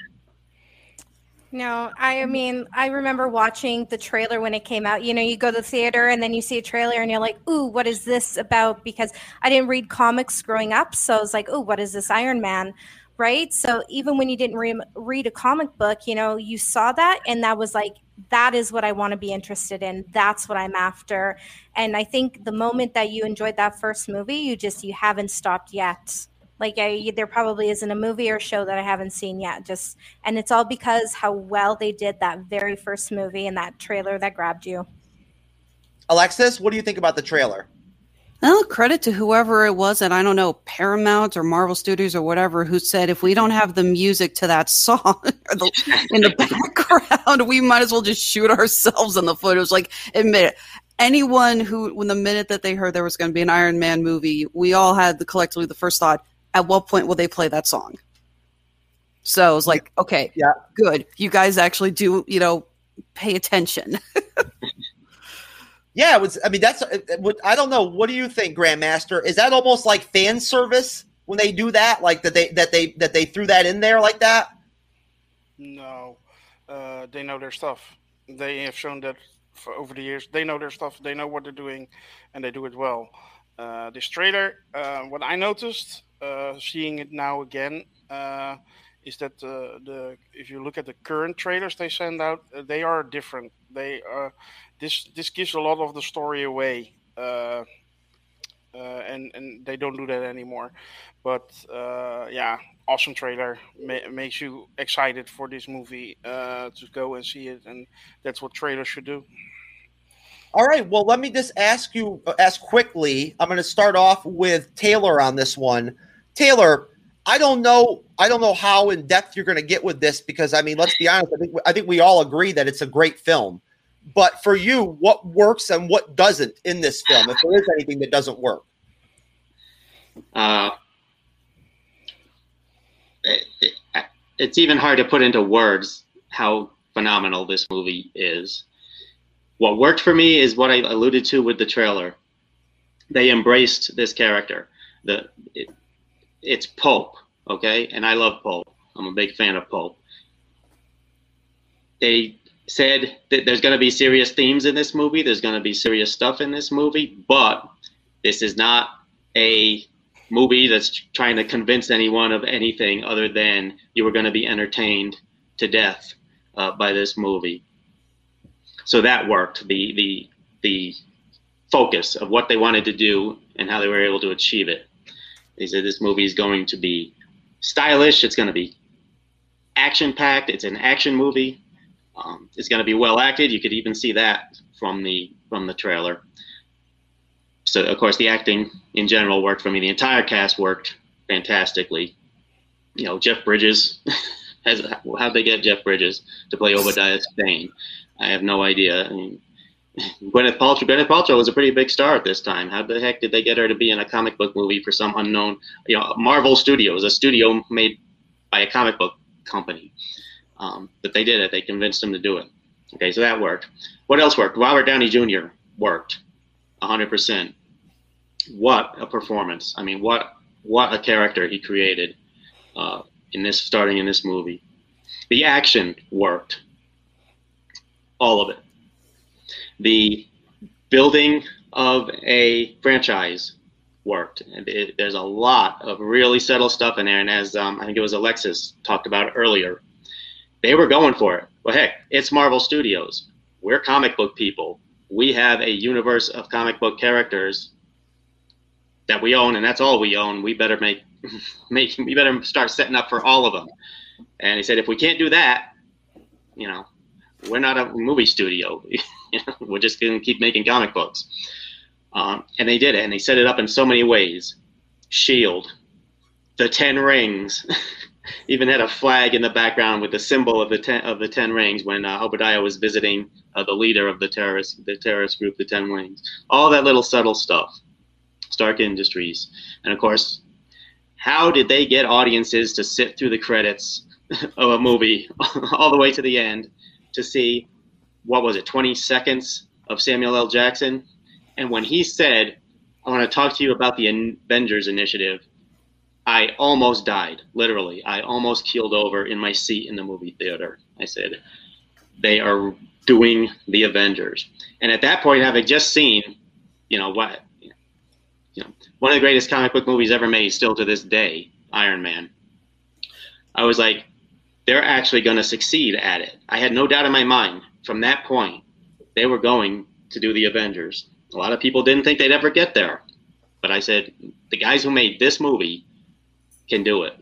No, I mean, I remember watching the trailer when it came out. You know, you go to the theater and then you see a trailer and you're like, ooh, what is this about? Because I didn't read comics growing up. So I was like, ooh, what is this Iron Man? Right. So even when you didn't re- read a comic book, you know, you saw that and that was like, that is what I want to be interested in. That's what I'm after. And I think the moment that you enjoyed that first movie, you just, you haven't stopped yet like I, there probably isn't a movie or show that I haven't seen yet. Just and it's all because how well they did that very first movie and that trailer that grabbed you. Alexis, what do you think about the trailer? Well, credit to whoever it was, and I don't know Paramount or Marvel Studios or whatever, who said if we don't have the music to that song the, in the background, we might as well just shoot ourselves in the foot. It was like, admit it. Anyone who, when the minute that they heard there was going to be an Iron Man movie, we all had the collectively the first thought, at what point will they play that song? So it was like, okay, yeah, good. You guys actually do, you know, pay attention. yeah, it was. I mean, that's. I don't know. What do you think, Grandmaster? Is that almost like fan service when they do that? Like that they that they that they threw that in there like that? No, uh, they know their stuff. They have shown that for over the years. They know their stuff. They know what they're doing, and they do it well. Uh, this trailer, uh, what I noticed, uh, seeing it now again, uh, is that uh, the if you look at the current trailers they send out, they are different. They uh, this this gives a lot of the story away, uh, uh, and and they don't do that anymore. But uh, yeah, awesome trailer Ma- makes you excited for this movie uh, to go and see it, and that's what trailers should do. All right. Well, let me just ask you, uh, ask quickly. I'm going to start off with Taylor on this one. Taylor, I don't know. I don't know how in depth you're going to get with this because I mean, let's be honest. I think I think we all agree that it's a great film. But for you, what works and what doesn't in this film? If there is anything that doesn't work, uh, it, it, it's even hard to put into words how phenomenal this movie is. What worked for me is what I alluded to with the trailer. They embraced this character. The it, it's Pope, okay, and I love Pope. I'm a big fan of Pope. They said that there's going to be serious themes in this movie. There's going to be serious stuff in this movie, but this is not a movie that's trying to convince anyone of anything other than you were going to be entertained to death uh, by this movie. So that worked. The the the focus of what they wanted to do and how they were able to achieve it. They said this movie is going to be stylish. It's going to be action packed. It's an action movie. Um, it's going to be well acted. You could even see that from the from the trailer. So of course the acting in general worked for me. The entire cast worked fantastically. You know, Jeff Bridges. Has, how'd they get Jeff Bridges to play Obadiah Stane? I have no idea. I mean, Gwyneth Paltrow. Gwyneth Paltrow was a pretty big star at this time. How the heck did they get her to be in a comic book movie for some unknown? You know, Marvel Studios, a studio made by a comic book company. Um, but they did it. They convinced him to do it. Okay, so that worked. What else worked? Robert Downey Jr. worked, 100%. What a performance! I mean, what what a character he created uh, in this starting in this movie. The action worked, all of it. The building of a franchise worked. And it, there's a lot of really subtle stuff in there. And as um, I think it was Alexis talked about earlier, they were going for it. Well, heck, it's Marvel Studios. We're comic book people. We have a universe of comic book characters that we own, and that's all we own. We better make make we better start setting up for all of them. And he said, if we can't do that, you know, we're not a movie studio. we're just going to keep making comic books. Um, and they did it, and they set it up in so many ways. Shield, the Ten Rings, even had a flag in the background with the symbol of the ten of the ten rings when uh, Obadiah was visiting uh, the leader of the terrorist the terrorist group, the Ten Rings. All that little subtle stuff. Stark Industries, and of course, how did they get audiences to sit through the credits of a movie all the way to the end to see what was it, 20 seconds of Samuel L. Jackson? And when he said, I want to talk to you about the Avengers Initiative, I almost died, literally. I almost keeled over in my seat in the movie theater. I said, they are doing the Avengers. And at that point, having just seen, you know, what, you know, one of the greatest comic book movies ever made, still to this day, Iron Man, I was like, they're actually going to succeed at it. I had no doubt in my mind from that point, they were going to do the Avengers. A lot of people didn't think they'd ever get there. But I said, the guys who made this movie can do it.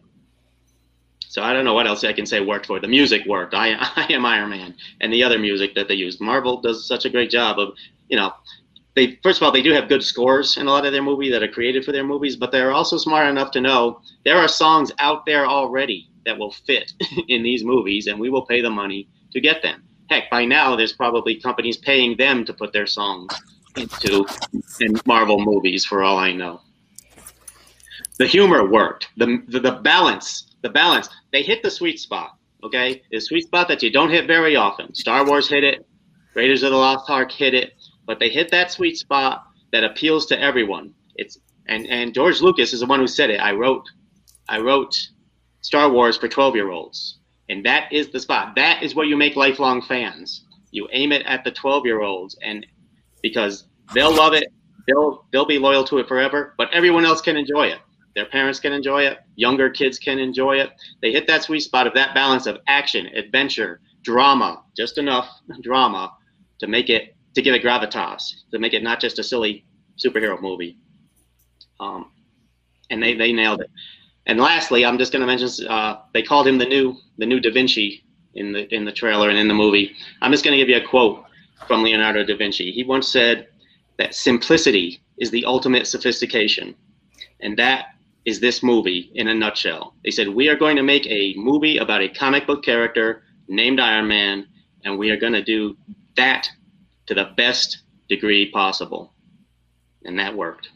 So I don't know what else I can say worked for. The music worked. I, I am Iron Man, and the other music that they used. Marvel does such a great job of, you know, they first of all they do have good scores in a lot of their movies that are created for their movies, but they're also smart enough to know there are songs out there already that will fit in these movies, and we will pay the money to get them. Heck, by now there's probably companies paying them to put their songs into in Marvel movies, for all I know the humor worked. The, the, the balance, the balance. They hit the sweet spot. Okay, the sweet spot that you don't hit very often. Star Wars hit it. Raiders of the Lost Ark hit it, but they hit that sweet spot that appeals to everyone. It's and and George Lucas is the one who said it. I wrote, I wrote Star Wars for twelve year olds, and that is the spot. That is where you make lifelong fans. You aim it at the twelve year olds, and because they'll love it, they'll they'll be loyal to it forever. But everyone else can enjoy it. Their parents can enjoy it. Younger kids can enjoy it. They hit that sweet spot of that balance of action, adventure, drama, just enough drama to make it to give it gravitas, to make it not just a silly superhero movie. Um, and they, they nailed it. And lastly, I'm just going to mention uh, they called him the new the new Da Vinci in the in the trailer and in the movie. I'm just going to give you a quote from Leonardo da Vinci. He once said that simplicity is the ultimate sophistication, and that is this movie in a nutshell. They said, We are going to make a movie about a comic book character named Iron Man, and we are going to do that to the best degree possible. And that worked.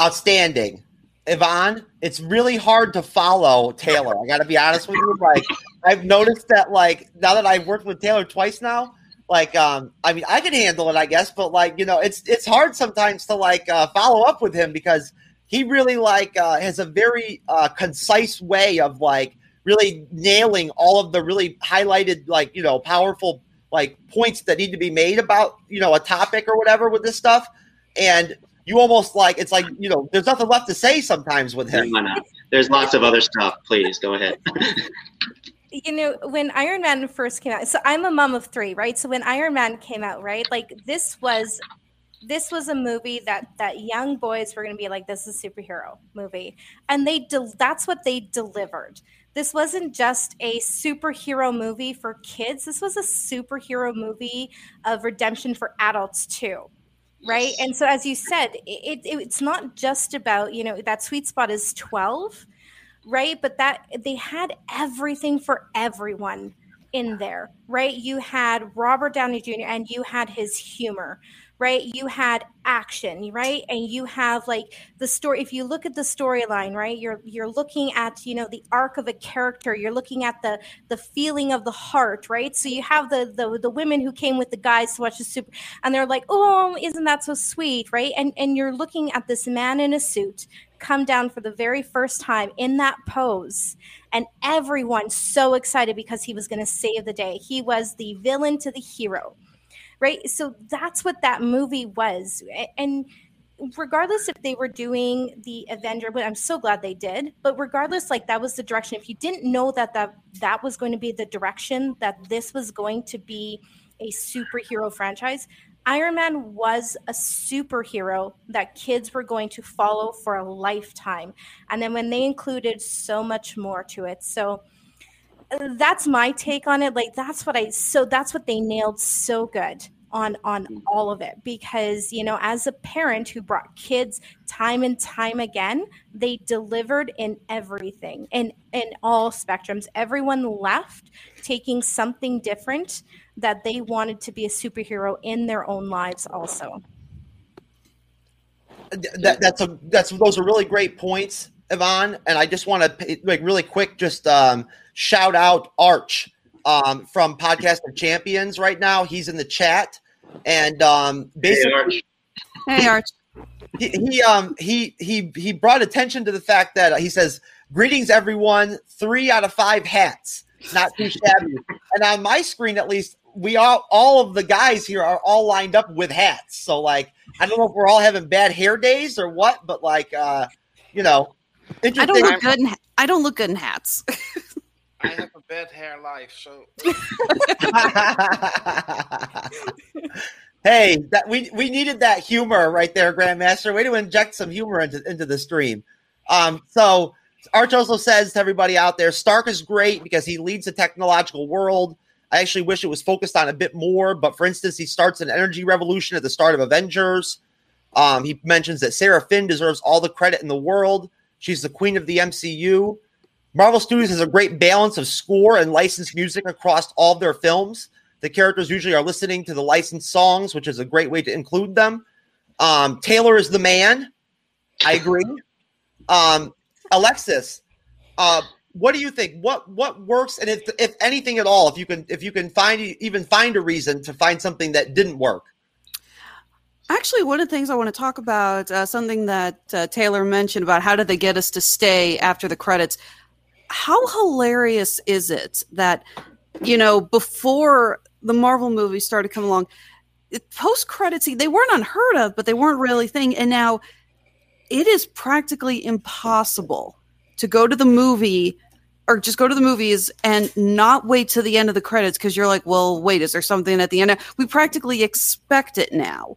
Outstanding. Yvonne, it's really hard to follow Taylor. I got to be honest with you. Like, I've noticed that, like, now that I've worked with Taylor twice now, like, um, I mean, I can handle it, I guess, but like, you know, it's it's hard sometimes to like uh, follow up with him because he really like uh, has a very uh, concise way of like really nailing all of the really highlighted like you know powerful like points that need to be made about you know a topic or whatever with this stuff. And you almost like it's like you know there's nothing left to say sometimes with him. There's lots of other stuff. Please go ahead. You know when iron man first came out so i'm a mom of three right? So when iron man came out right like this was this was a movie that that young boys were going to be like this is a superhero movie. And they de- that's what they delivered. This wasn't just a superhero movie for kids. This was a superhero movie of redemption for adults too right? And so as you said it, it, it's not just about you know that sweet spot is 12 right? But that they had everything for everyone in there right? You had robert downey jr and you had his humor right? You had action right? And you have like the story if you look at the storyline right you're you're looking at you know the arc of a character you're looking at the the feeling of the heart right? So you have the the, the women who came with the guys to watch the super and they're like oh isn't that so sweet? Right? And and you're looking at this man in a suit come down for the very first time in that pose and everyone so excited because he was going to save the day. He was the villain to the hero right? So that's what that movie was. And regardless if they were doing the Avenger, but I'm so glad they did. But regardless, like that was the direction. If you didn't know that that that was going to be the direction that this was going to be a superhero franchise, Iron Man was a superhero that kids were going to follow for a lifetime. And then when they included so much more to it. So that's my take on it. Like that's what I so that's what they nailed so good on on all of it because you know as a parent who brought kids time and time again they delivered in everything in in all spectrums everyone left taking something different that they wanted to be a superhero in their own lives also that, that's a that's those are really great points, Yvonne. And I just want to like really quick just um, shout out Arch um, from Podcast of Champions right now. He's in the chat, and um, basically, hey Arch. He, he um he he he brought attention to the fact that uh, he says greetings everyone three out of five hats not too shabby and on my screen at least we all all of the guys here are all lined up with hats so like I don't know if we're all having bad hair days or what, but like, uh, you know, I don't look good. In, I don't look good in hats. I have a bad hair life, so. hey, that we we needed that humor right there, Grandmaster. Way to inject some humor into into the stream. Um, so Arch also says to everybody out there, Stark is great because he leads the technological world. I actually wish it was focused on a bit more, but for instance, he starts an energy revolution at the start of Avengers. Um, he mentions that Sarah Finn deserves all the credit in the world. She's the queen of the MCU. Marvel Studios has a great balance of score and licensed music across all of their films. The characters usually are listening to the licensed songs, which is a great way to include them. Um, Taylor is the man. I agree. Um, Alexis, uh, what do you think? What what works, and if if anything at all, if you can if you can find even find a reason to find something that didn't work. Actually, one of the things I want to talk about, uh, something that uh, Taylor mentioned about how did they get us to stay after the credits. How hilarious is it that you know before the Marvel movies started coming along, post credits they weren't unheard of, but they weren't really thing, and now it is practically impossible to go to the movie or just go to the movies and not wait to the end of the credits because you're like, well, wait, is there something at the end? We practically expect it now.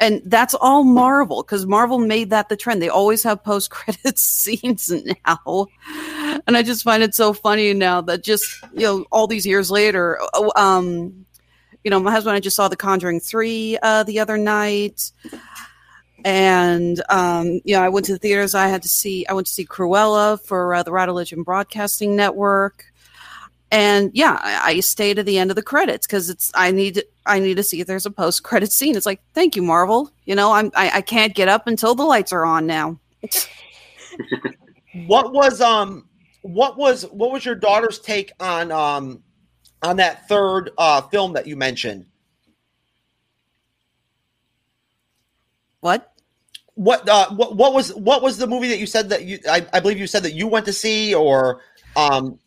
And that's all Marvel because Marvel made that the trend. They always have post credits scenes now. And I just find it so funny now that just, you know, all these years later, oh, um, you know, my husband and I just saw The Conjuring 3 uh, the other night and um, you know, I went to the theaters. I had to see. I went to see Cruella for uh, the Radulich Broadcasting Network, and yeah, I, I stayed at the end of the credits because it's. I need. I need to see if there's a post credit scene. It's like, thank you, Marvel. You know, I'm. I, I can't get up until the lights are on now. what was um? What was what was your daughter's take on um on that third uh film that you mentioned? What? what uh, what what was what was the movie that you said that you I, I believe you said that you went to see or um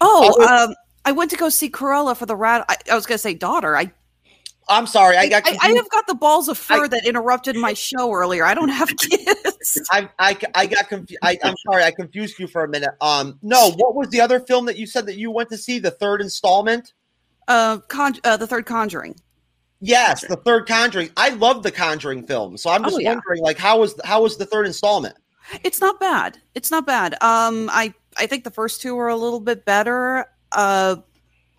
oh was, um I went to go see Cruella for the rat I, I was gonna say daughter I I'm sorry I got I, I, have got the balls of fur that interrupted my show earlier I don't have kids I I, I got confused I, I'm sorry I confused you for a minute um no what was the other film that you said that you went to see the third installment uh, con- uh the third Conjuring Yes, the third Conjuring. I love the Conjuring film, so I'm just oh, yeah. wondering, like, how was how was the third installment? It's not bad. It's not bad. Um, I I think the first two were a little bit better. Uh,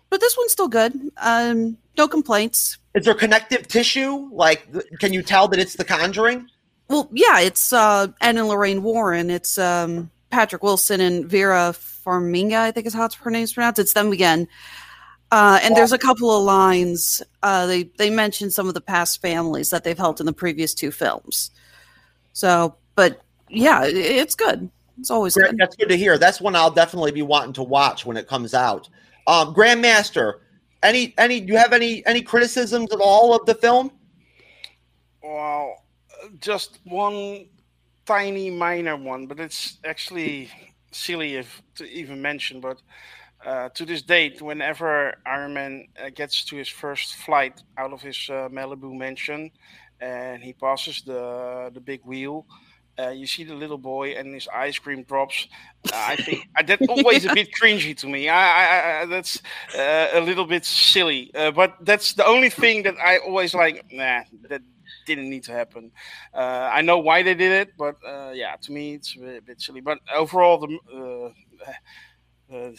but this one's still good. Um, no complaints. Is there connective tissue? Like, can you tell that it's the Conjuring? Well, yeah, it's uh, Ed and Lorraine Warren. It's um, Patrick Wilson and Vera Farmiga. I think is how it's pronounced. It's them again. Uh, and there's a couple of lines. Uh, they they mention some of the past families that they've helped in the previous two films. So, but yeah, it's good. It's always Great, good. That's good to hear. That's one I'll definitely be wanting to watch when it comes out. Um, Grandmaster, any any do you have any any criticisms at all of the film? Well, just one tiny minor one, but it's actually silly if to even mention. But uh, to this date, whenever Iron Man uh, gets to his first flight out of his uh, Malibu mansion and he passes the the big wheel, uh, you see the little boy and his ice cream drops. Uh, I think that's always a bit cringy to me. I, I, I that's a little bit silly, but that's the only thing that I always like. Nah, that didn't need to happen. I know why they did it, but yeah, to me it's a bit silly. But overall, the uh,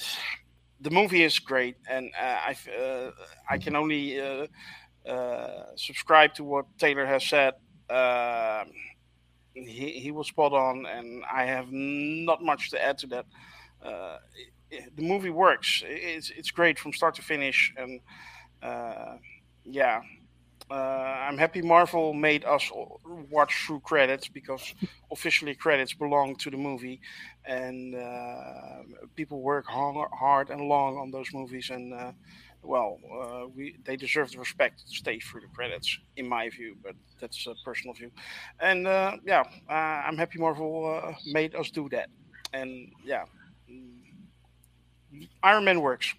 the movie is great, and uh, I uh, I can only uh, uh, subscribe to what Taylor has said. Uh, he he was spot on, and I have not much to add to that. Uh, the movie works. It's it's great from start to finish, and uh, yeah, uh, I'm happy Marvel made us watch through credits because officially credits belong to the movie, and uh, people work hard, hard and long on those movies, and uh, well, uh, we they deserve the respect to stay through the credits, in my view. But that's a personal view, and uh, yeah, uh, I'm happy Marvel made us do that, and yeah, mm, Iron Man works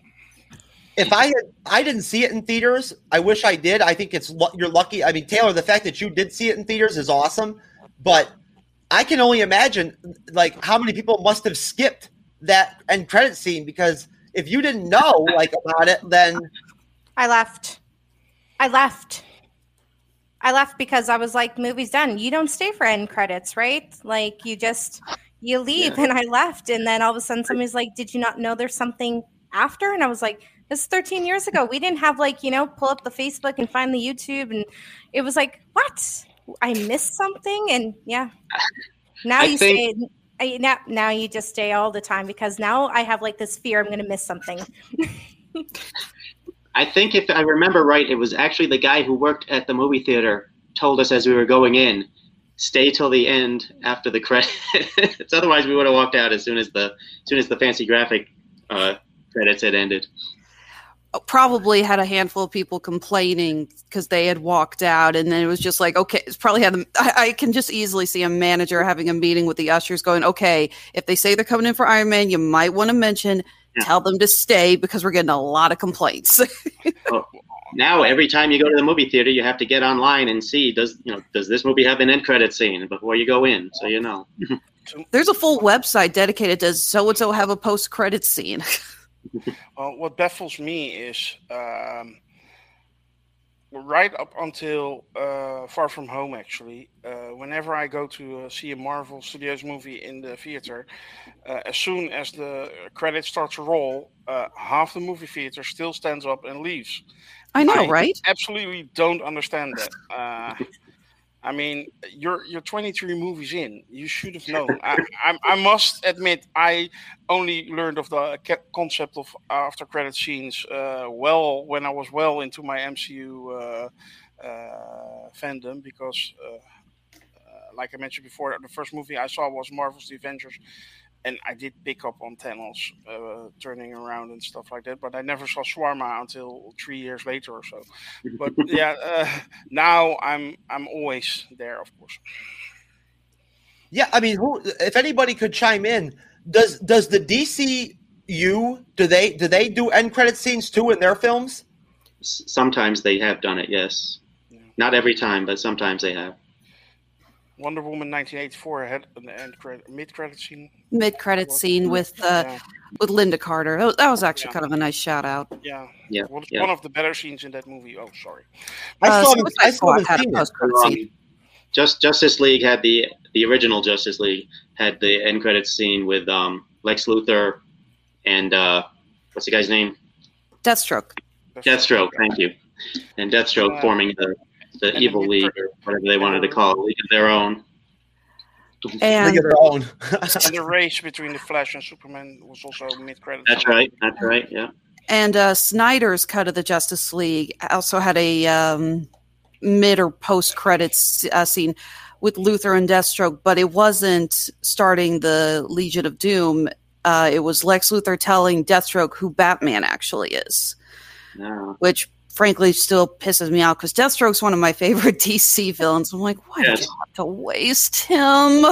if I had, I didn't see it in theaters. I wish I did. I think it's you're lucky. I mean, Taylor, the fact that you did see it in theaters is awesome, but I can only imagine like how many people must have skipped that end credit scene because if you didn't know like about it, then I left. I left. I left because I was like, movie's done. You don't stay for end credits, right? Like you just you leave, yeah. and I left, and then all of a sudden somebody's like, "Did you not know there's something after?" And I was like, this is 13 years ago. We didn't have like, you know, pull up the Facebook and find the YouTube. And it was like, what? I missed something. And yeah, now I you think- stay. I, now, now you just stay all the time because now I have like this fear I'm going to miss something. I think if I remember right, it was actually the guy who worked at the movie theater told us as we were going in, stay till the end after the credits. Otherwise, we would have walked out as soon as the as soon as the fancy graphic uh, credits had ended probably had a handful of people complaining because they had walked out and then it was just like okay it's probably had them I, I, can just easily see a manager having a meeting with the ushers going okay if they say they're coming in for iron man you might want to mention yeah. tell them to stay because we're getting a lot of complaints. Oh, now every time you go to the movie theater you have to get online and see does you know does this movie have an end credit scene before you go in? So you know. There's a full website dedicated to so and so have a post credit scene well, what baffles me is um, right up until uh, Far From Home, actually, uh, whenever I go to uh, see a Marvel Studios movie in the theater, uh, as soon as the credits start to roll, uh, half the movie theater still stands up and leaves. I know, I right? Absolutely don't understand that. I mean, you're you're 23 movies in. You should have known. I, I, I must admit, I only learned of the concept of after credit scenes uh, well when I was well into my MCU uh, uh, fandom because, uh, uh, like I mentioned before, the first movie I saw was Marvel's The Avengers, and I did pick up on Thanos uh, turning around and stuff like that, but I never saw Shawarma until three years later or so. But yeah, uh, now I'm I'm always there, of course. Yeah, I mean, who, if anybody could chime in, does does the DCU do they do they do end credit scenes too in their films? Sometimes they have done it, yes. Yeah. Not every time, but sometimes they have. Wonder Woman 1984 had an end credit, mid credit scene. Mid credit scene with uh, yeah. with Lynda Carter. That was actually yeah. kind of a nice shout out. Yeah, yeah, one, yeah. one of the better scenes in that movie. Oh, sorry. I uh, saw. I saw the um, Just Justice League had the the original Justice League had the end credit scene with um, Lex Luthor and uh, what's the guy's name? Deathstroke. Deathstroke. Thank you. And Deathstroke uh, forming the the Evil League or whatever they wanted to call it, League of Their Own. And, League of Their Own. and the race between the Flash and Superman was also mid credits. That's right. That's right. Yeah. And uh, Snyder's cut of the Justice League also had a um, mid or post credits uh, scene with Luthor and Deathstroke, but it wasn't starting the Legion of Doom. Uh, it was Lex Luthor telling Deathstroke who Batman actually is, no. which frankly still pisses me off because Deathstroke's one of my favorite DC villains. I'm like, why yes. did you have to waste him?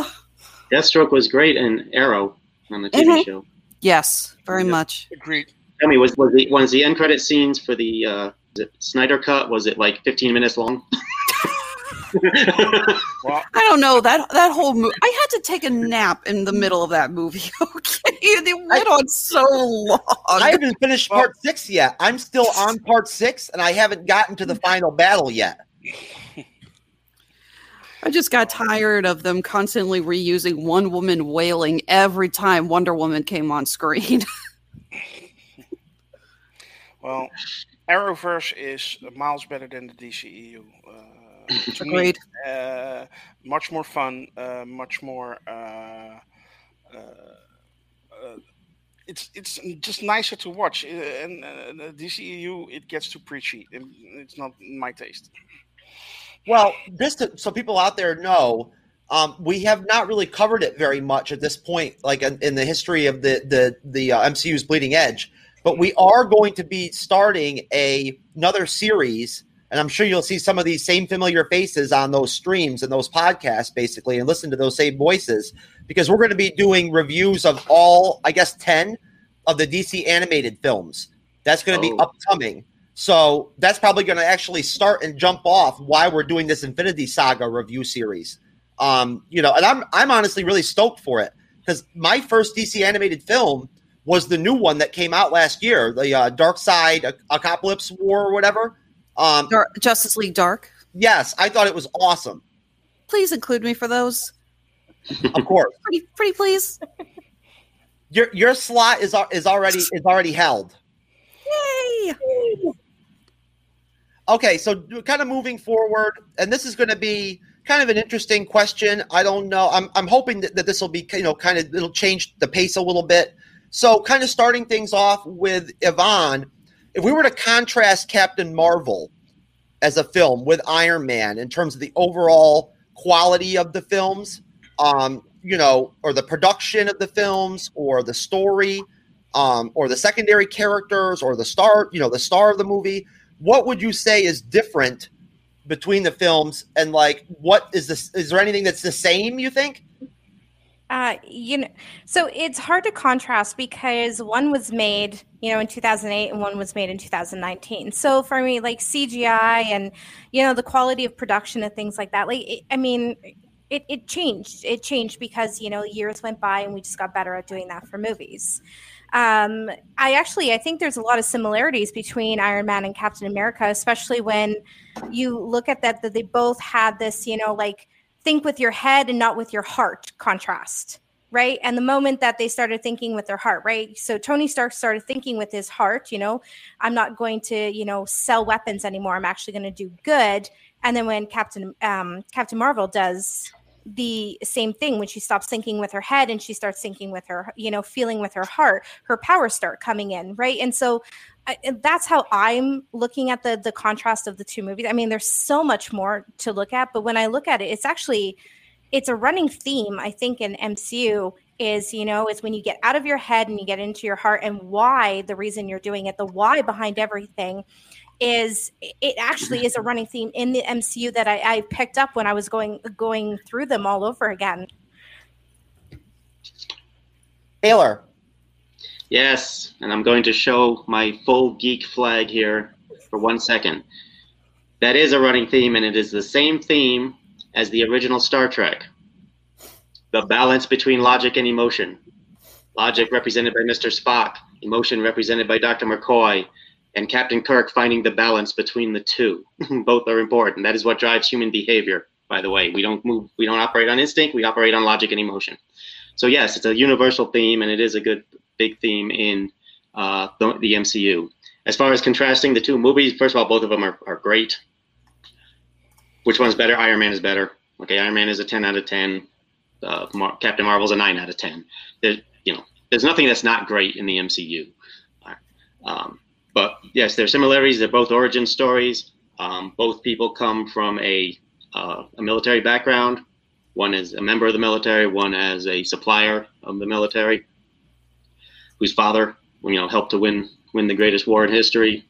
Deathstroke was great in Arrow on the TV mm-hmm. show. Yes, very yeah. much. Agreed. Tell me, was was the was the end credit scenes for the uh, Snyder cut? Was it like 15 minutes long? well, I don't know that that whole movie. I had to take a nap in the middle of that movie. Okay, it went I, on so long. I haven't finished well, part six yet. I'm still on part six, and I haven't gotten to the final battle yet. I just got tired of them constantly reusing one woman wailing every time Wonder Woman came on screen. well, Arrowverse is miles better than the DCEU. Uh, to Agreed. Me, uh, much more fun, uh, much more. Uh, uh, uh, it's it's just nicer to watch. And uh, the DCEU it gets too preachy, and it's not my taste. Well, just to, so people out there know, um, we have not really covered it very much at this point, like in, in the history of the the the uh, MCU's Bleeding Edge. But we are going to be starting a another series, and I'm sure you'll see some of these same familiar faces on those streams and those podcasts, basically, and listen to those same voices because we're going to be doing reviews of all, I guess, ten of the DC animated films. That's going to be Oh. upcoming. So that's probably going to actually start and jump off why we're doing this Infinity Saga review series. Um, you know, and I'm I'm honestly really stoked for it because my first DC animated film was the new one that came out last year, the uh, Dark Side Apokolips War or whatever. Um, Dar- Justice League Dark. yes, I thought it was awesome. Please include me for those. Of course, Pretty, pretty please. your your slot is is already is already held. Yay! Okay, so kind of moving forward, and this is going to be kind of an interesting question. I don't know. I'm I'm hoping that, that this will be you know kind of it'll change the pace a little bit. So kind of starting things off with Yvonne, if we were to contrast Captain Marvel as a film with Iron Man in terms of the overall quality of the films, um, you know, or the production of the films, or the story, um, or the secondary characters, or the star, you know, the star of the movie. What would you say is different between the films, and like, what is this? Is there anything that's the same? You think? Uh, you know, so it's hard to contrast because one was made, you know, in 2008 and one was made in 2019. So for me, like CGI and you know the quality of production and things like that, like it, I mean, it it changed. It changed because you know years went by and we just got better at doing that for movies. Um, I actually I think there's a lot of similarities between Iron Man and Captain America, especially when you look at that that they both had this, you know, like think with your head and not with your heart contrast right? And the moment that they started thinking with their heart right? So tony stark started thinking with his heart you know i'm not going to you know sell weapons anymore. I'm actually going to do good. And then when captain um, captain marvel does the same thing when she stops thinking with her head and she starts thinking with her you know feeling with her heart her powers start coming in right and so I, that's how I'm looking at the the contrast of the two movies. I mean, there's so much more to look at, but when I look at it, it's actually it's a running theme. I think in MCU is you know is when you get out of your head and you get into your heart, and why the reason you're doing it, the why behind everything is it actually is a running theme in the MCU that I, I picked up when I was going going through them all over again. Taylor, Yes, and I'm going to show my full geek flag here for one second. That is a running theme, and it is the same theme as the original Star Trek the balance between logic and emotion. Logic represented by Mr. Spock, emotion represented by Dr. McCoy, and Captain Kirk finding the balance between the two. Both are important. That is what drives human behavior, by the way. We don't move, we don't operate on instinct, we operate on logic and emotion. So, yes, it's a universal theme, and it is a good big theme in uh, the, the MCU. As far as contrasting the two movies, first of all, both of them are, are great. Which one's better? Iron Man is better. Okay, Iron Man is a 10 out of 10. Uh, Mar- Captain Marvel's a 9 out of 10. There's, you know, there's nothing that's not great in the MCU. Um, but yes, there are similarities. They're both origin stories. Um, both people come from a, uh, a military background. One is a member of the military, one as a supplier of the military, whose father, you know, helped to win win the greatest war in history.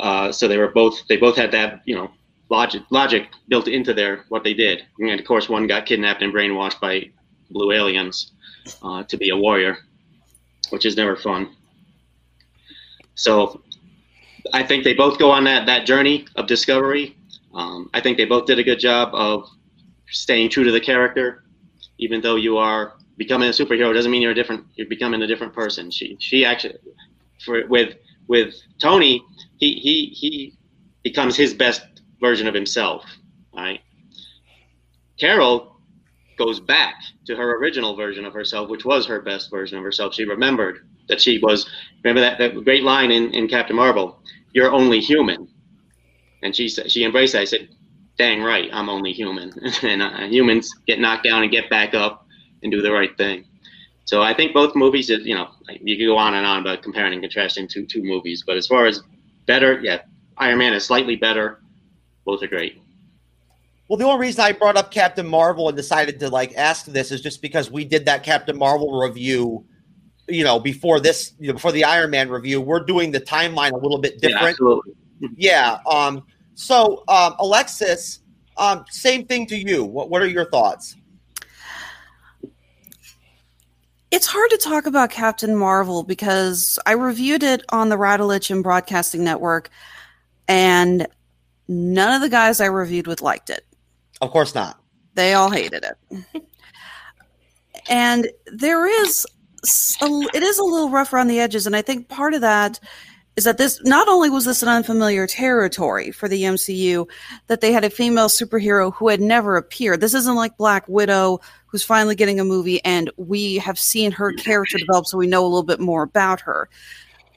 Uh, so they were both they both had that you know logic logic built into their what they did. And of course, one got kidnapped and brainwashed by blue aliens uh, to be a warrior, which is never fun. So I think they both go on that that journey of discovery. Um, I think they both did a good job of staying true to the character, even though you are becoming a superhero doesn't mean you're a different. You're becoming a different person. She she actually for with with Tony he he he becomes his best version of himself. Right. Carol goes back to her original version of herself, which was her best version of herself. She remembered that she was remember that, that great line in, in Captain Marvel you're only human. And she she embraced that. I said, "Dang right, I'm only human, and uh, humans get knocked down and get back up and do the right thing." So I think both movies, you know, you could go on and on about comparing and contrasting two two movies, but as far as better, yeah, Iron Man is slightly better. Both are great. Well, the only reason I brought up Captain Marvel and decided to like ask this is just because we did that Captain Marvel review, you know, before this, you know, before the Iron Man review. We're doing the timeline a little bit Yeah, different. absolutely. Yeah. Um. So, um, Alexis, um, same thing to you. What What are your thoughts? It's hard to talk about Captain Marvel because I reviewed it on the Radulich and Broadcasting Network, and none of the guys I reviewed with liked it. Of course not. They all hated it. and there is s- a, it is a little rough around the edges and I think part of that is that this not only was this an unfamiliar territory for the MCU that they had a female superhero who had never appeared. This isn't like Black Widow who's finally getting a movie and we have seen her character develop so we know a little bit more about her.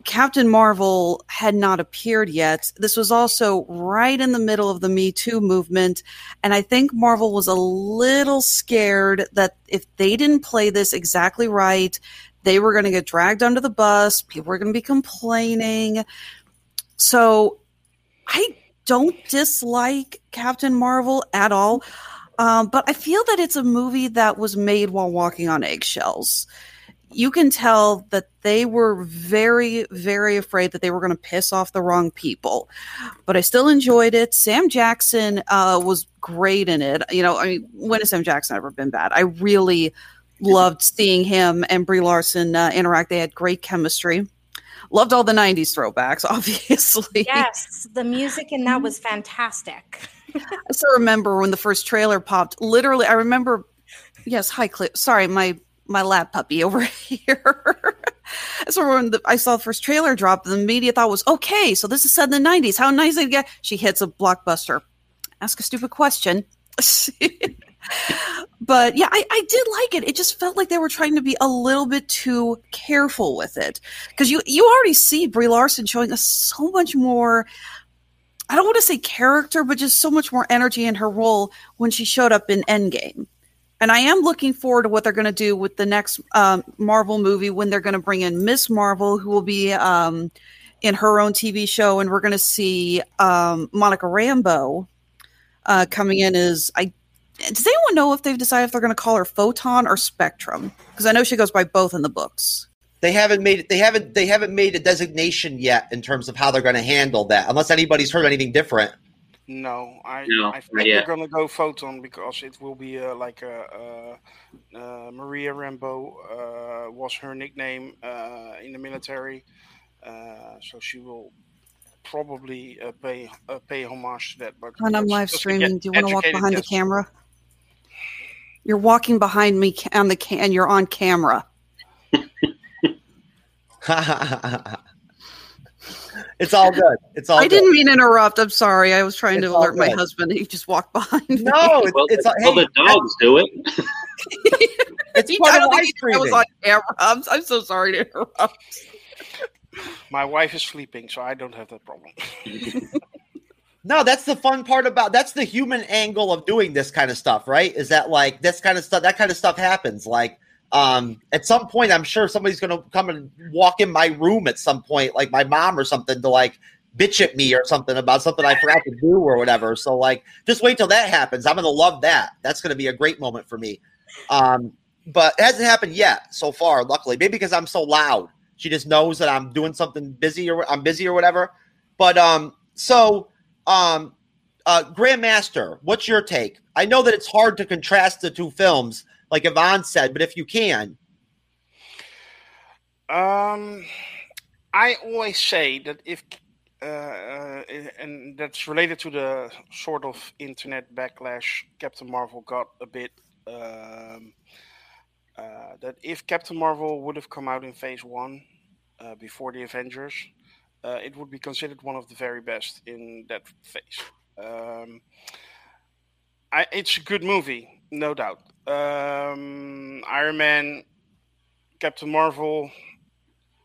Captain Marvel had not appeared yet. This was also right in the middle of the Me Too movement. And I think Marvel was a little scared that if they didn't play this exactly right, they were going to get dragged under the bus. People were going to be complaining. So I don't dislike Captain Marvel at all. Um, but I feel that it's a movie that was made while walking on eggshells you can tell that they were very, very afraid that they were going to piss off the wrong people. But I still enjoyed it. Sam Jackson uh, was great in it. You know, I mean, when has Sam Jackson ever been bad? I really loved seeing him and Brie Larson uh, interact. They had great chemistry. Loved all the 90s throwbacks, obviously. Yes, the music in that was fantastic. I still remember when the first trailer popped. Literally, I remember. Yes, hi, Clip. Sorry, my my lab puppy over here. so when the, I saw the first trailer drop, the media thought was okay. So this is set in the '90s. How nice it get. She hits a blockbuster. Ask a stupid question. but yeah, I, I did like it. It just felt like they were trying to be a little bit too careful with it because you you already see Brie Larson showing us so much more. I don't want to say character, but just so much more energy in her role when she showed up in Endgame. And I am looking forward to what they're going to do with the next um, Marvel movie when they're going to bring in Miss Marvel, who will be um, in her own TV show, and we're going to see um, Monica Rambeau uh, coming in as I. Does anyone know if they've decided if they're going to call her Photon or Spectrum? Because I know she goes by both in the books. They haven't made. They haven't. They haven't made a designation yet in terms of how they're going to handle that, unless anybody's heard anything different. No, I, No, I not think yet. they're gonna go photon because it will be uh, like a, uh, uh, Maria Rambeau uh, was her nickname uh, in the military, uh, so she will probably uh, pay uh, pay homage to that. But And I'm live just to get streaming. Do you want to walk educated behind the camera? You're walking behind me on the ca- and you're on camera. it's all good. It's all. I good. didn't mean to interrupt. I'm sorry. I was trying It's to alert my husband. He just walked behind me. No, it's, Well, it's well, hey, the dogs do it. it's He- part I of don't live think I was on camera. I'm, I'm so sorry to interrupt. My wife is sleeping, so I don't have that problem. No, that's the fun part about that's the human angle of doing this kind of stuff, right? Is that like this kind of stuff that kind of stuff happens. Like um at some point I'm sure somebody's gonna come and walk in my room at some point, like my mom or something, to like bitch at me or something about something I forgot to do or whatever. So like just wait till that happens. I'm gonna love that. That's gonna be a great moment for me. Um but it hasn't happened yet so far, luckily. Maybe because I'm so loud. She just knows that I'm doing something busy or I'm busy or whatever. But um so um uh Grandmaster, what's your take? I know that it's hard to contrast the two films, like Yvonne said, but if you can. Um, I always say that if, uh, uh, and that's related to the sort of internet backlash Captain Marvel got a bit. Um, uh, that if Captain Marvel would have come out in Phase One uh, before the Avengers, uh, it would be considered one of the very best in that phase. Um, I, it's a good movie, no doubt. Um, Iron Man, Captain Marvel,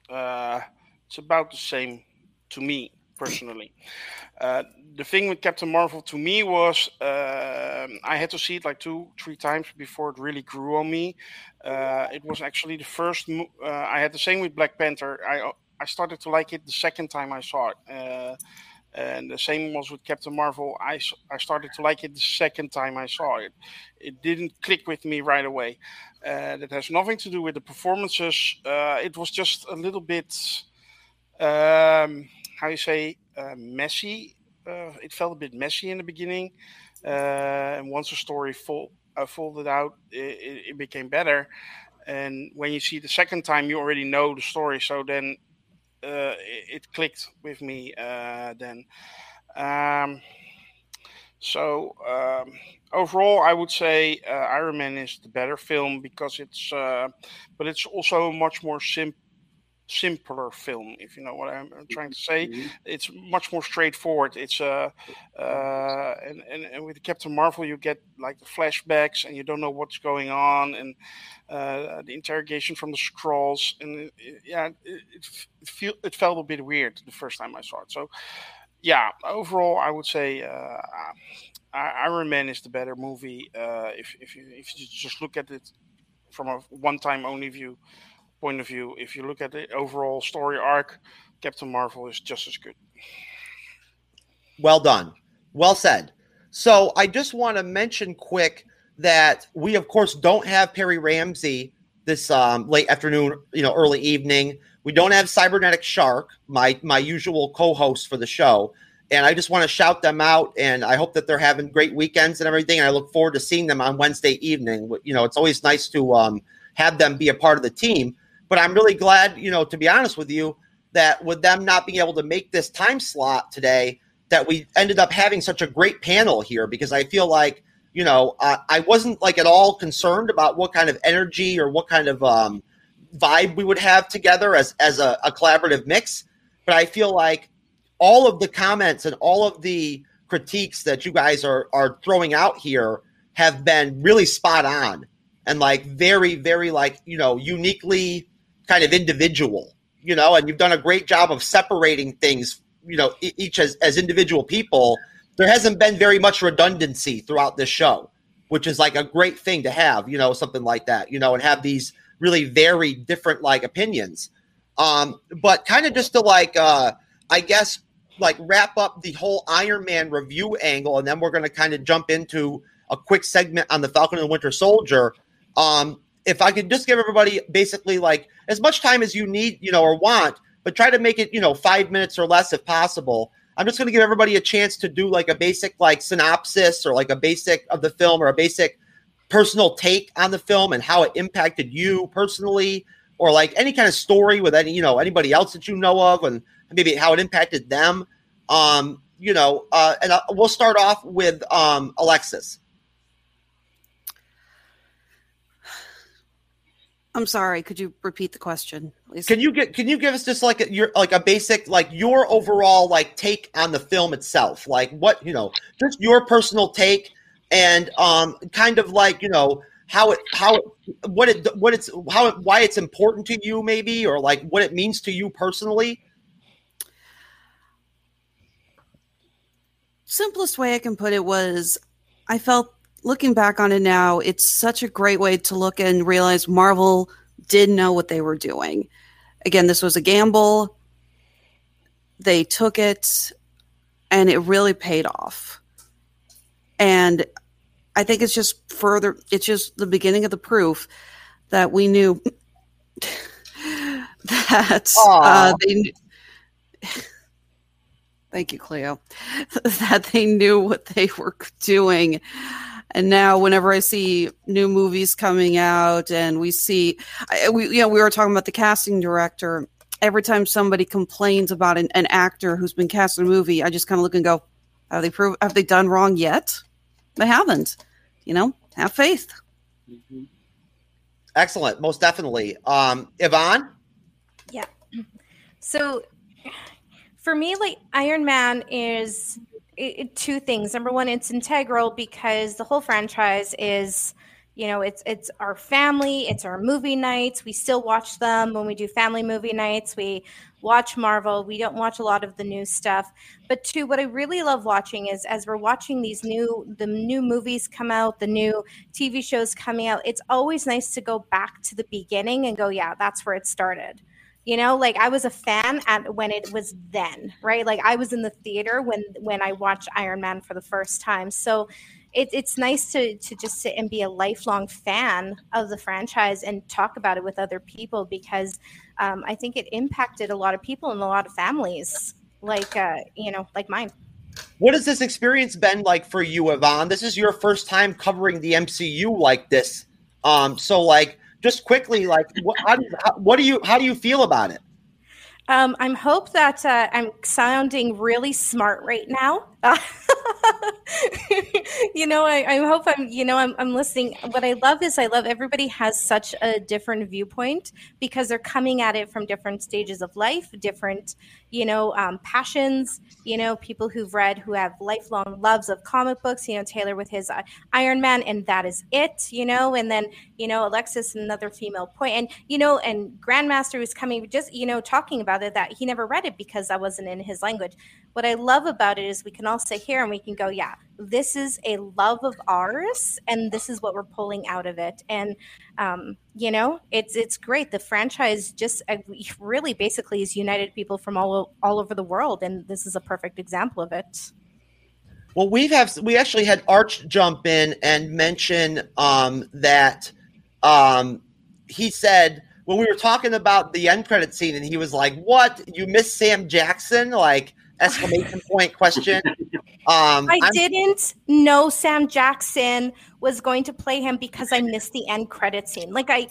uh, it's about the same to me. personally. Uh, the thing with Captain Marvel to me was um I had to see it like two, three times before it really grew on me. Uh, it was actually the first. mo- Uh, I had the same with Black Panther. I I started to like it the second time I saw it. And the same was with Captain Marvel. I, I started to like it the second time I saw it. It didn't click with me right away. Uh, that has nothing to do with the performances. Uh, it was just a little bit, um, how you say, uh, messy. Uh, it felt a bit messy in the beginning. Uh, and once the story full, uh, folded out, it, it became better. And when you see the second time, you already know the story. So then uh, it, it clicked with me uh, then. Um, so um, overall, I would say uh, Iron Man is the better film because it's, uh, but it's also a much more sim- simpler film. If you know what I'm trying to say, it's much more straightforward. It's uh, uh, and, and and with Captain Marvel, you get like the flashbacks, and you don't know what's going on, and uh, the interrogation from the scrolls, and it, yeah, it, it, it feel it felt a bit weird the first time I saw it. So yeah, overall, I would say uh, I- Iron Man is the better movie. Uh, if if you, if you just look at it from a one-time only view point of view, if you look at the overall story arc, Captain Marvel is just as good. Well done. Well said. So I just want to mention quick that we of course don't have Perry Ramsey this um, late afternoon, you know, early evening. We don't have Cybernetic Shark, my my usual co-host for the show. And I just want to shout them out and I hope that they're having great weekends and everything. And I look forward to seeing them on Wednesday evening. You know, it's always nice to um, have them be a part of the team. But I'm really glad, you know, to be honest with you, that with them not being able to make this time slot today, that we ended up having such a great panel here because I feel like you know uh, I wasn't like at all concerned about what kind of energy or what kind of um, vibe we would have together as as a, a collaborative mix, but I feel like all of the comments and all of the critiques that you guys are are throwing out here have been really spot on and like very very like you know uniquely kind of individual you know and you've done a great job of separating things you know each as, as individual people. There hasn't been very much redundancy throughout this show which is like a great thing to have you know something like that you know and have these really very different like opinions. Um but kind of just to like uh i guess like wrap up the whole iron man review angle and then we're going to kind of jump into a quick segment on the falcon and the winter soldier. Um if i could just give everybody basically like as much time as you need you know or want but try to make it you know five minutes or less if possible i'm just going to give everybody a chance to do like a basic like synopsis or like a basic of the film or a basic personal take on the film and how it impacted you personally or like any kind of story with any you know anybody else that you know of and maybe how it impacted them um you know uh and uh, we'll start off with um alexis I'm sorry. Could you repeat the question, please? Can you get can you give us just like a, your like a basic like your overall like take on the film itself? Like what, you know, just your personal take and um kind of like, you know, how it how it, what it what it's how it, why it's important to you maybe or like what it means to you personally? simplest way I can put it was I felt looking back on it now, it's such a great way to look and realize Marvel did know what they were doing. Again, this was a gamble. They took it and it really paid off. And I think it's just further, it's just the beginning of the proof that we knew that uh, they knew. Thank you, Cleo. that they knew what they were doing. And now, whenever I see new movies coming out, and we see, I, we you know, we were talking about the casting director. Every time somebody complains about an, an actor who's been cast in a movie, I just kind of look and go, "Have they proved? Have they done wrong yet? They haven't. You know, have faith." Excellent, most definitely. Um Yvonne? Yeah. So for me, like Iron Man is it, it- two things. Number one, it's integral because the whole franchise is, you know, it's it's our family, it's our movie nights. We still watch them when we do family movie nights. We watch Marvel. We don't watch a lot of the new stuff. But two, what I really love watching is as we're watching these new the new movies come out, the new TV shows coming out, it's always nice to go back to the beginning and go, yeah, that's where it started. You know, like I was a fan at when it was then, right? Like I was in the theater when when I watched Iron Man for the first time. So it, it's nice to to just sit and be a lifelong fan of the franchise and talk about it with other people because um, I think it impacted a lot of people and a lot of families, like uh, you know, like mine. What has this experience been like for you, Yvonne? This is your first time covering the MCU like this. Um, so like, just quickly, like, what, how, do you, how, what do you, how do you feel about it? Um, I'm hope that uh, I'm sounding really smart right now. You know, I, I, hope I'm, you know, I'm, I'm listening. What I love is I love everybody has such a different viewpoint because they're coming at it from different stages of life, different, you know, um, passions, you know, people who've read, who have lifelong loves of comic books, you know, Taylor with his uh, Iron Man, and that is it, you know, and then, you know, Alexis, another female point, and, you know, and Grandmaster who's coming, just, you know, talking about it that he never read it because that wasn't in his language. What I love about it is we can all sit here and we can go, yeah, this is a love of ours, and this is what we're pulling out of it. And um, you know, it's it's great. The franchise just uh, really basically has united people from all all over the world, and this is a perfect example of it. Well, we have we actually had Arch jump in and mention um, that um, he said when we were talking about the end credit scene, and he was like, "What? You missed Sam Jackson?" Like exclamation point question. Um, I I'm- didn't know Sam Jackson was going to play him because I missed the end credit scene. Like I,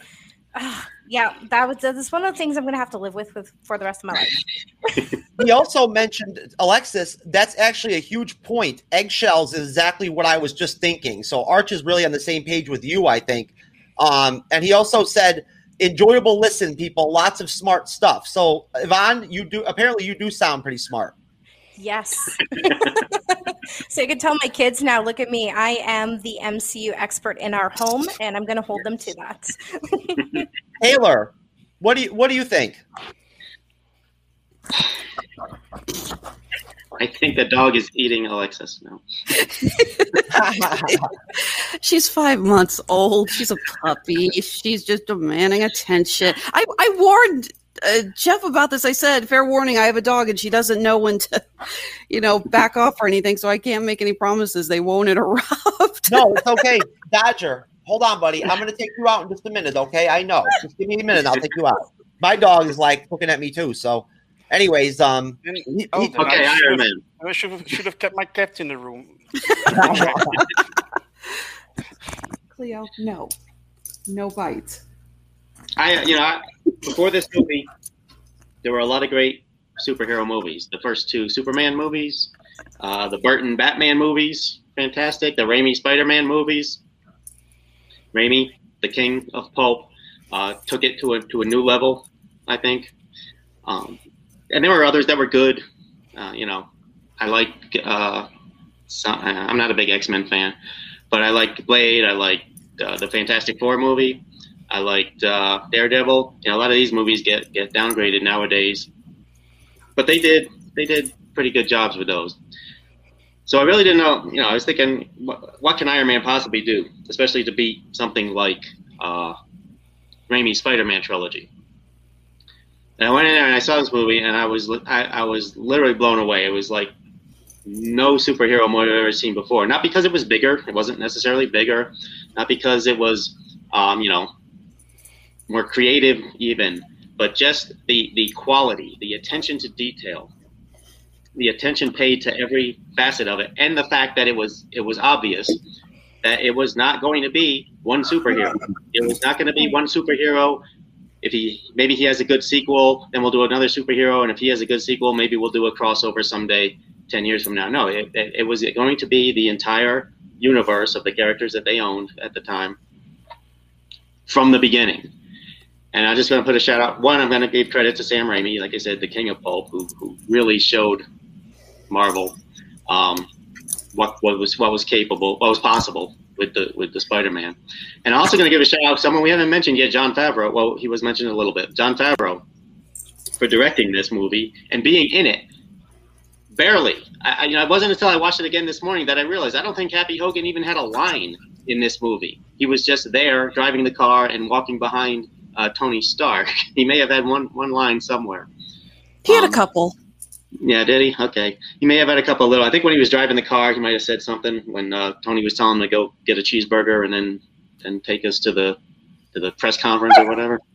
uh, yeah, that was that's one of the things I'm going to have to live with, with for the rest of my life. he also mentioned Alexis. That's actually a huge point. Eggshells is exactly what I was just thinking. So Arch is really on the same page with you, I think. Um, and he also said enjoyable listen, people. Lots of smart stuff. So Yvonne, you do apparently you do sound pretty smart. Yes. so you can tell my kids now, look at me. I am the MCU expert in our home, and I'm going to hold them to that. Taylor, what do you what do you think? I think the dog is eating Alexis now. She's five months old. She's a puppy. She's just demanding attention. I, I warned uh, Jeff about this. I said, fair warning, I have a dog and she doesn't know when to, you know, back off or anything. So I can't make any promises. They won't interrupt. no, it's okay. Dodger, hold on, buddy. I'm going to take you out in just a minute. Okay. I know. Just give me a minute. I'll take you out. My dog is like looking at me too. So, anyways, um, he, oh, he, okay, Iron Man. I should have, should have kept my cat in the room. Cleo, no, no bites. I, you know, I, before this movie, there were a lot of great superhero movies. The first two Superman movies, uh, the Burton Batman movies, fantastic. The Raimi Spider-Man movies. Raimi, the king of pulp, uh, took it to a to a new level, I think. Um, and there were others that were good. Uh, you know, I like. Uh, some, I'm not a big X Men fan, but I like Blade. I like uh, the Fantastic Four movie. I liked uh, Daredevil. You know, a lot of these movies get get downgraded nowadays, but they did they did pretty good jobs with those. So I really didn't know. You know, I was thinking, what, what can Iron Man possibly do, especially to beat something like uh, Raimi's Spider-Man trilogy? And I went in there and I saw this movie, and I was I, I was literally blown away. It was like no superhero movie I've ever seen before. Not because it was bigger; it wasn't necessarily bigger. Not because it was, um, you know, more creative even, but just the the quality, the attention to detail, the attention paid to every facet of it, and the fact that it was it was obvious that it was not going to be one superhero. It was not going to be one superhero. If he maybe he has a good sequel, then we'll do another superhero, and if he has a good sequel, maybe we'll do a crossover someday, ten years from now. No, it, it, it was going to be the entire universe of the characters that they owned at the time from the beginning. And I'm just want to put a shout out. One, I'm going to give credit to Sam Raimi, like I said, the king of pulp, who, who really showed Marvel um, what what was what was capable, what was possible with the with the Spider-Man. And I'm also going to give a shout out to someone we haven't mentioned yet, Jon Favreau. Well, he was mentioned a little bit. Jon Favreau, for directing this movie and being in it. Barely. I, you know, it wasn't until I watched it again this morning that I realized I don't think Happy Hogan even had a line in this movie. He was just there driving the car and walking behind uh, Tony Stark. He may have had one one line somewhere. He had um, a couple. Yeah, did he? Okay. He may have had a couple little. I think when he was driving the car, he might have said something when uh, Tony was telling him to go get a cheeseburger and then and take us to the to the press conference or whatever.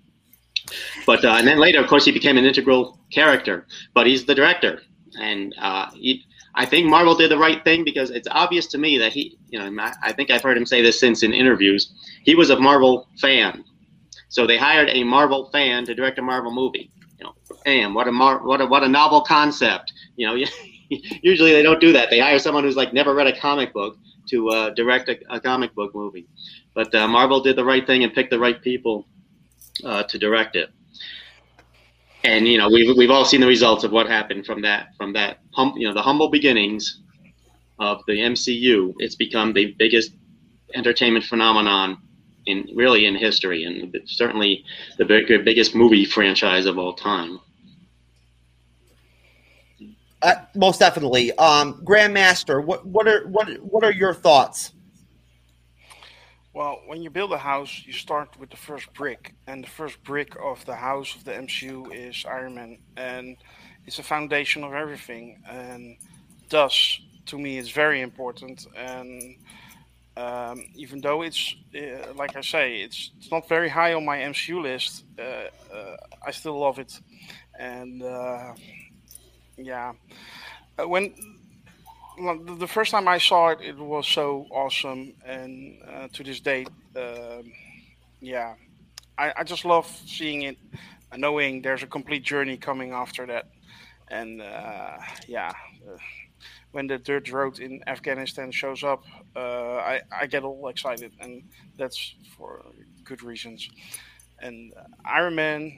But uh, and then later, of course, he became an integral character. But he's the director, and uh, he, I think Marvel did the right thing because it's obvious to me that he, you know, I think I've heard him say this since in interviews. He was a Marvel fan, so they hired a Marvel fan to direct a Marvel movie. You know, damn, what a mar- what a what a novel concept. You know, usually they don't do that. They hire someone who's like never read a comic book to uh, direct a, a, comic book movie. But uh, Marvel did the right thing and picked the right people uh, to direct it. And you know, we've we've all seen the results of what happened from that from that hum, you know the humble beginnings of the MCU. It's become the biggest entertainment phenomenon in really in history, and certainly the big, biggest movie franchise of all time. Uh, most definitely, um, Grandmaster. What what are what what are your thoughts? Well, when you build a house, you start with the first brick, and the first brick of the house of the MCU is Iron Man, and it's a foundation of everything. And thus, to me, it's very important. And um, even though it's, uh, like I say, it's it's not very high on my MCU list, uh, uh, I still love it. And uh, yeah, uh, when the first time I saw it, it was so awesome, and uh, to this day, uh, yeah, I, I, just love seeing it, knowing there's a complete journey coming after that, and yeah, when the dirt road in Afghanistan shows up, uh, I I get all excited, and that's for good reasons, and uh, Iron Man,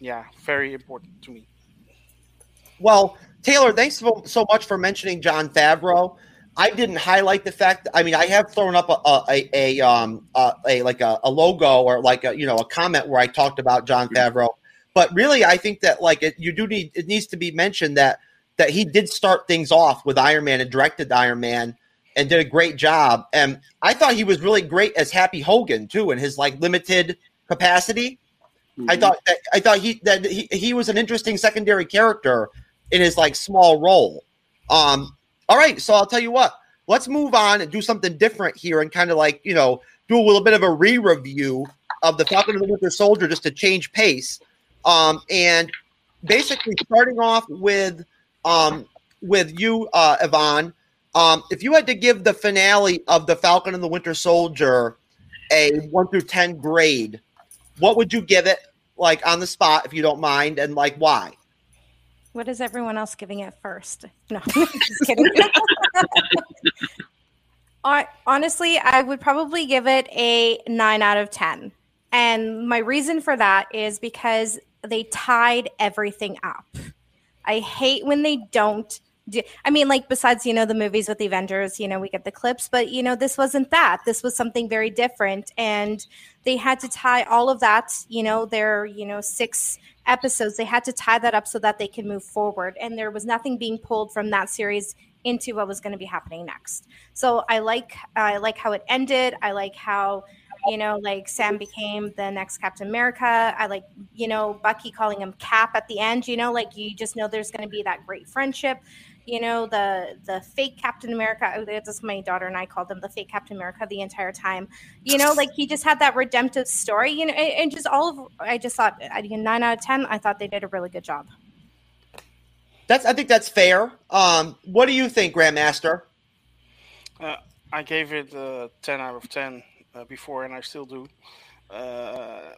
yeah, very important to me. Well, Taylor, thanks so, so much for mentioning Jon Favreau. I didn't highlight the fact. I mean, I have thrown up a a, a um a, a like a, a, logo or like a you know a comment where I talked about Jon Favreau. But really, I think that like it, you do need it needs to be mentioned that that he did start things off with Iron Man and directed Iron Man and did a great job. And I thought he was really great as Happy Hogan too in his like limited capacity. Mm-hmm. I thought that I thought he that he, he was an interesting secondary character in his like small role. Um, all right, so I'll tell you what. Let's move on and do something different here and kind of like you know do a little bit of a re-review of the Falcon and the Winter Soldier just to change pace. Um, and basically starting off with um, with you, uh, Yvonne. Um, if you had to give the finale of the Falcon and the Winter Soldier a one through ten grade, what would you give it? Like on the spot, if you don't mind, and like why? What is everyone else giving it first? No, just kidding. Honestly, I would probably give it a nine out of 10. And my reason for that is because they tied everything up. I hate when they don't do, I mean, like, besides, you know, the movies with the Avengers, you know, we get the clips, but, you know, this wasn't that. This was something very different. And they had to tie all of that, you know, their, you know, six episodes, they had to tie that up so that they can move forward. And there was nothing being pulled from that series into what was going to be happening next. So I like I like how it ended. I like how you know like Sam became the next Captain America. I like you know Bucky calling him Cap at the end. You know like you just know there's going to be that great friendship. You know the the fake captain america oh, that's my daughter and i called him the fake captain america the entire time. You know like he just had that redemptive story you know and, and just all of i just thought nine out of ten i thought they did a really good job. That's i think that's fair. Um what do you think grandmaster? Uh, i gave it a 10 out of 10 uh, before and i still do. Uh,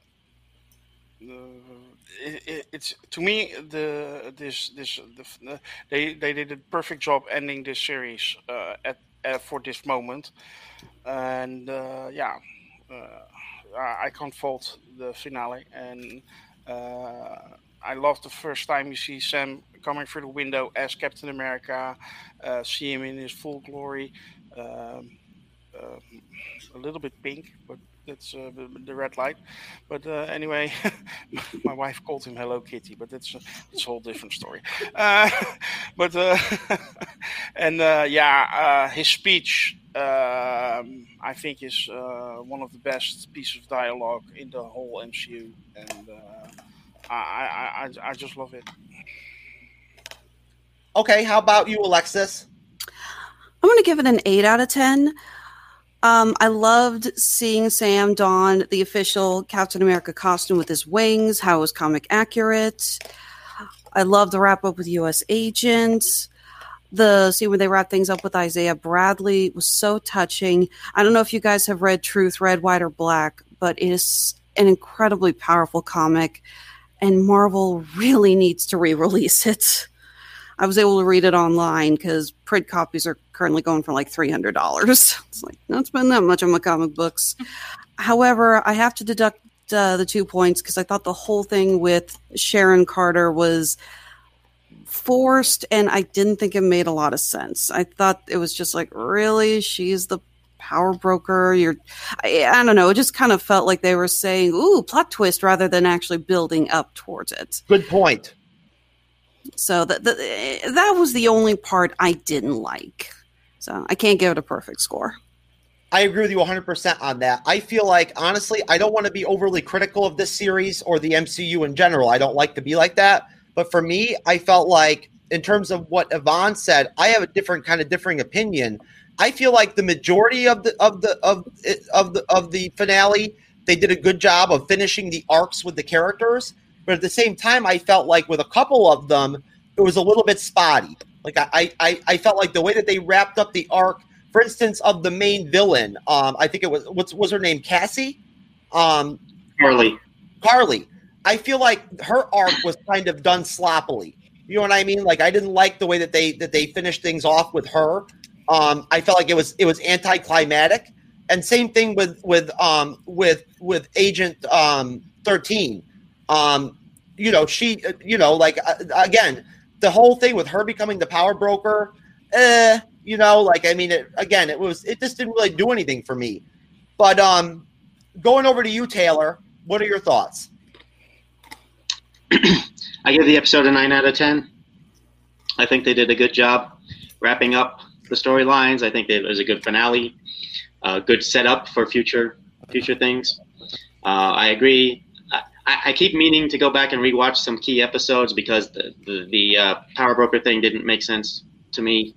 it, it, it's to me the this this the, they they did a perfect job ending this series uh, at, at, for this moment, and uh, yeah, uh, I, can't fault the finale, and uh, I love the first time you see Sam coming through the window as Captain America, uh, see him in his full glory. Um, um, a little bit pink, but That's uh, the, the red light. But uh, anyway, my wife called him Hello Kitty, but that's a, that's a whole different story. Uh, but uh, and uh, yeah, uh, his speech um, I think is uh, one of the best pieces of dialogue in the whole MCU, and uh, I, I, I I just love it. Okay, how about you, Alexis? I'm going to give it an 8 out of 10. Um, I loved seeing Sam don the official Captain America costume with his wings, how it was comic accurate. I love the wrap up with US Agent. The scene where they wrap things up with Isaiah Bradley was so touching. I don't know if you guys have read Truth, Red, White, or Black, but it is an incredibly powerful comic, and Marvel really needs to re release it. I was able to read it online because print copies are currently going for like three hundred dollars. It's like not spend that much on my comic books. However, I have to deduct uh, the two points because I thought the whole thing with Sharon Carter was forced, and I didn't think it made a lot of sense. I thought it was just like, really, she's the power broker. You're, I, I don't know. It just kind of felt like they were saying, "Ooh, plot twist," rather than actually building up towards it. Good point. So that that was the only part I didn't like. So I can't give it a perfect score. I agree with you 100% on that. I feel like, honestly, I don't want to be overly critical of this series or the MCU in general. I don't like to be like that. But for me, I felt like, in terms of what Yvonne said, I have a different kind of differing opinion. I feel like the majority of the of the of of the of the finale, they did a good job of finishing the arcs with the characters. But at the same time, I felt like with a couple of them, it was a little bit spotty. Like I, I, I felt like the way that they wrapped up the arc, for instance, of the main villain. Um, I think it was what's was her name, Cassie, um, Carly. Carly. I feel like her arc was kind of done sloppily. You know what I mean? Like I didn't like the way that they that they finished things off with her. Um, I felt like it was it was anticlimactic. And same thing with with um with with Agent um 13. Um, you know, she, you know, like uh, again, the whole thing with her becoming the power broker, eh, you know, like I mean, it, again, it was it just didn't really do anything for me. But um, going over to you, Taylor, what are your thoughts? I give the episode a nine out of ten. I think they did a good job wrapping up the storylines. I think it was a good finale, a uh, good setup for future future things. Uh, I agree. I, I, keep meaning to go back and rewatch some key episodes because the the, the uh, power broker thing didn't make sense to me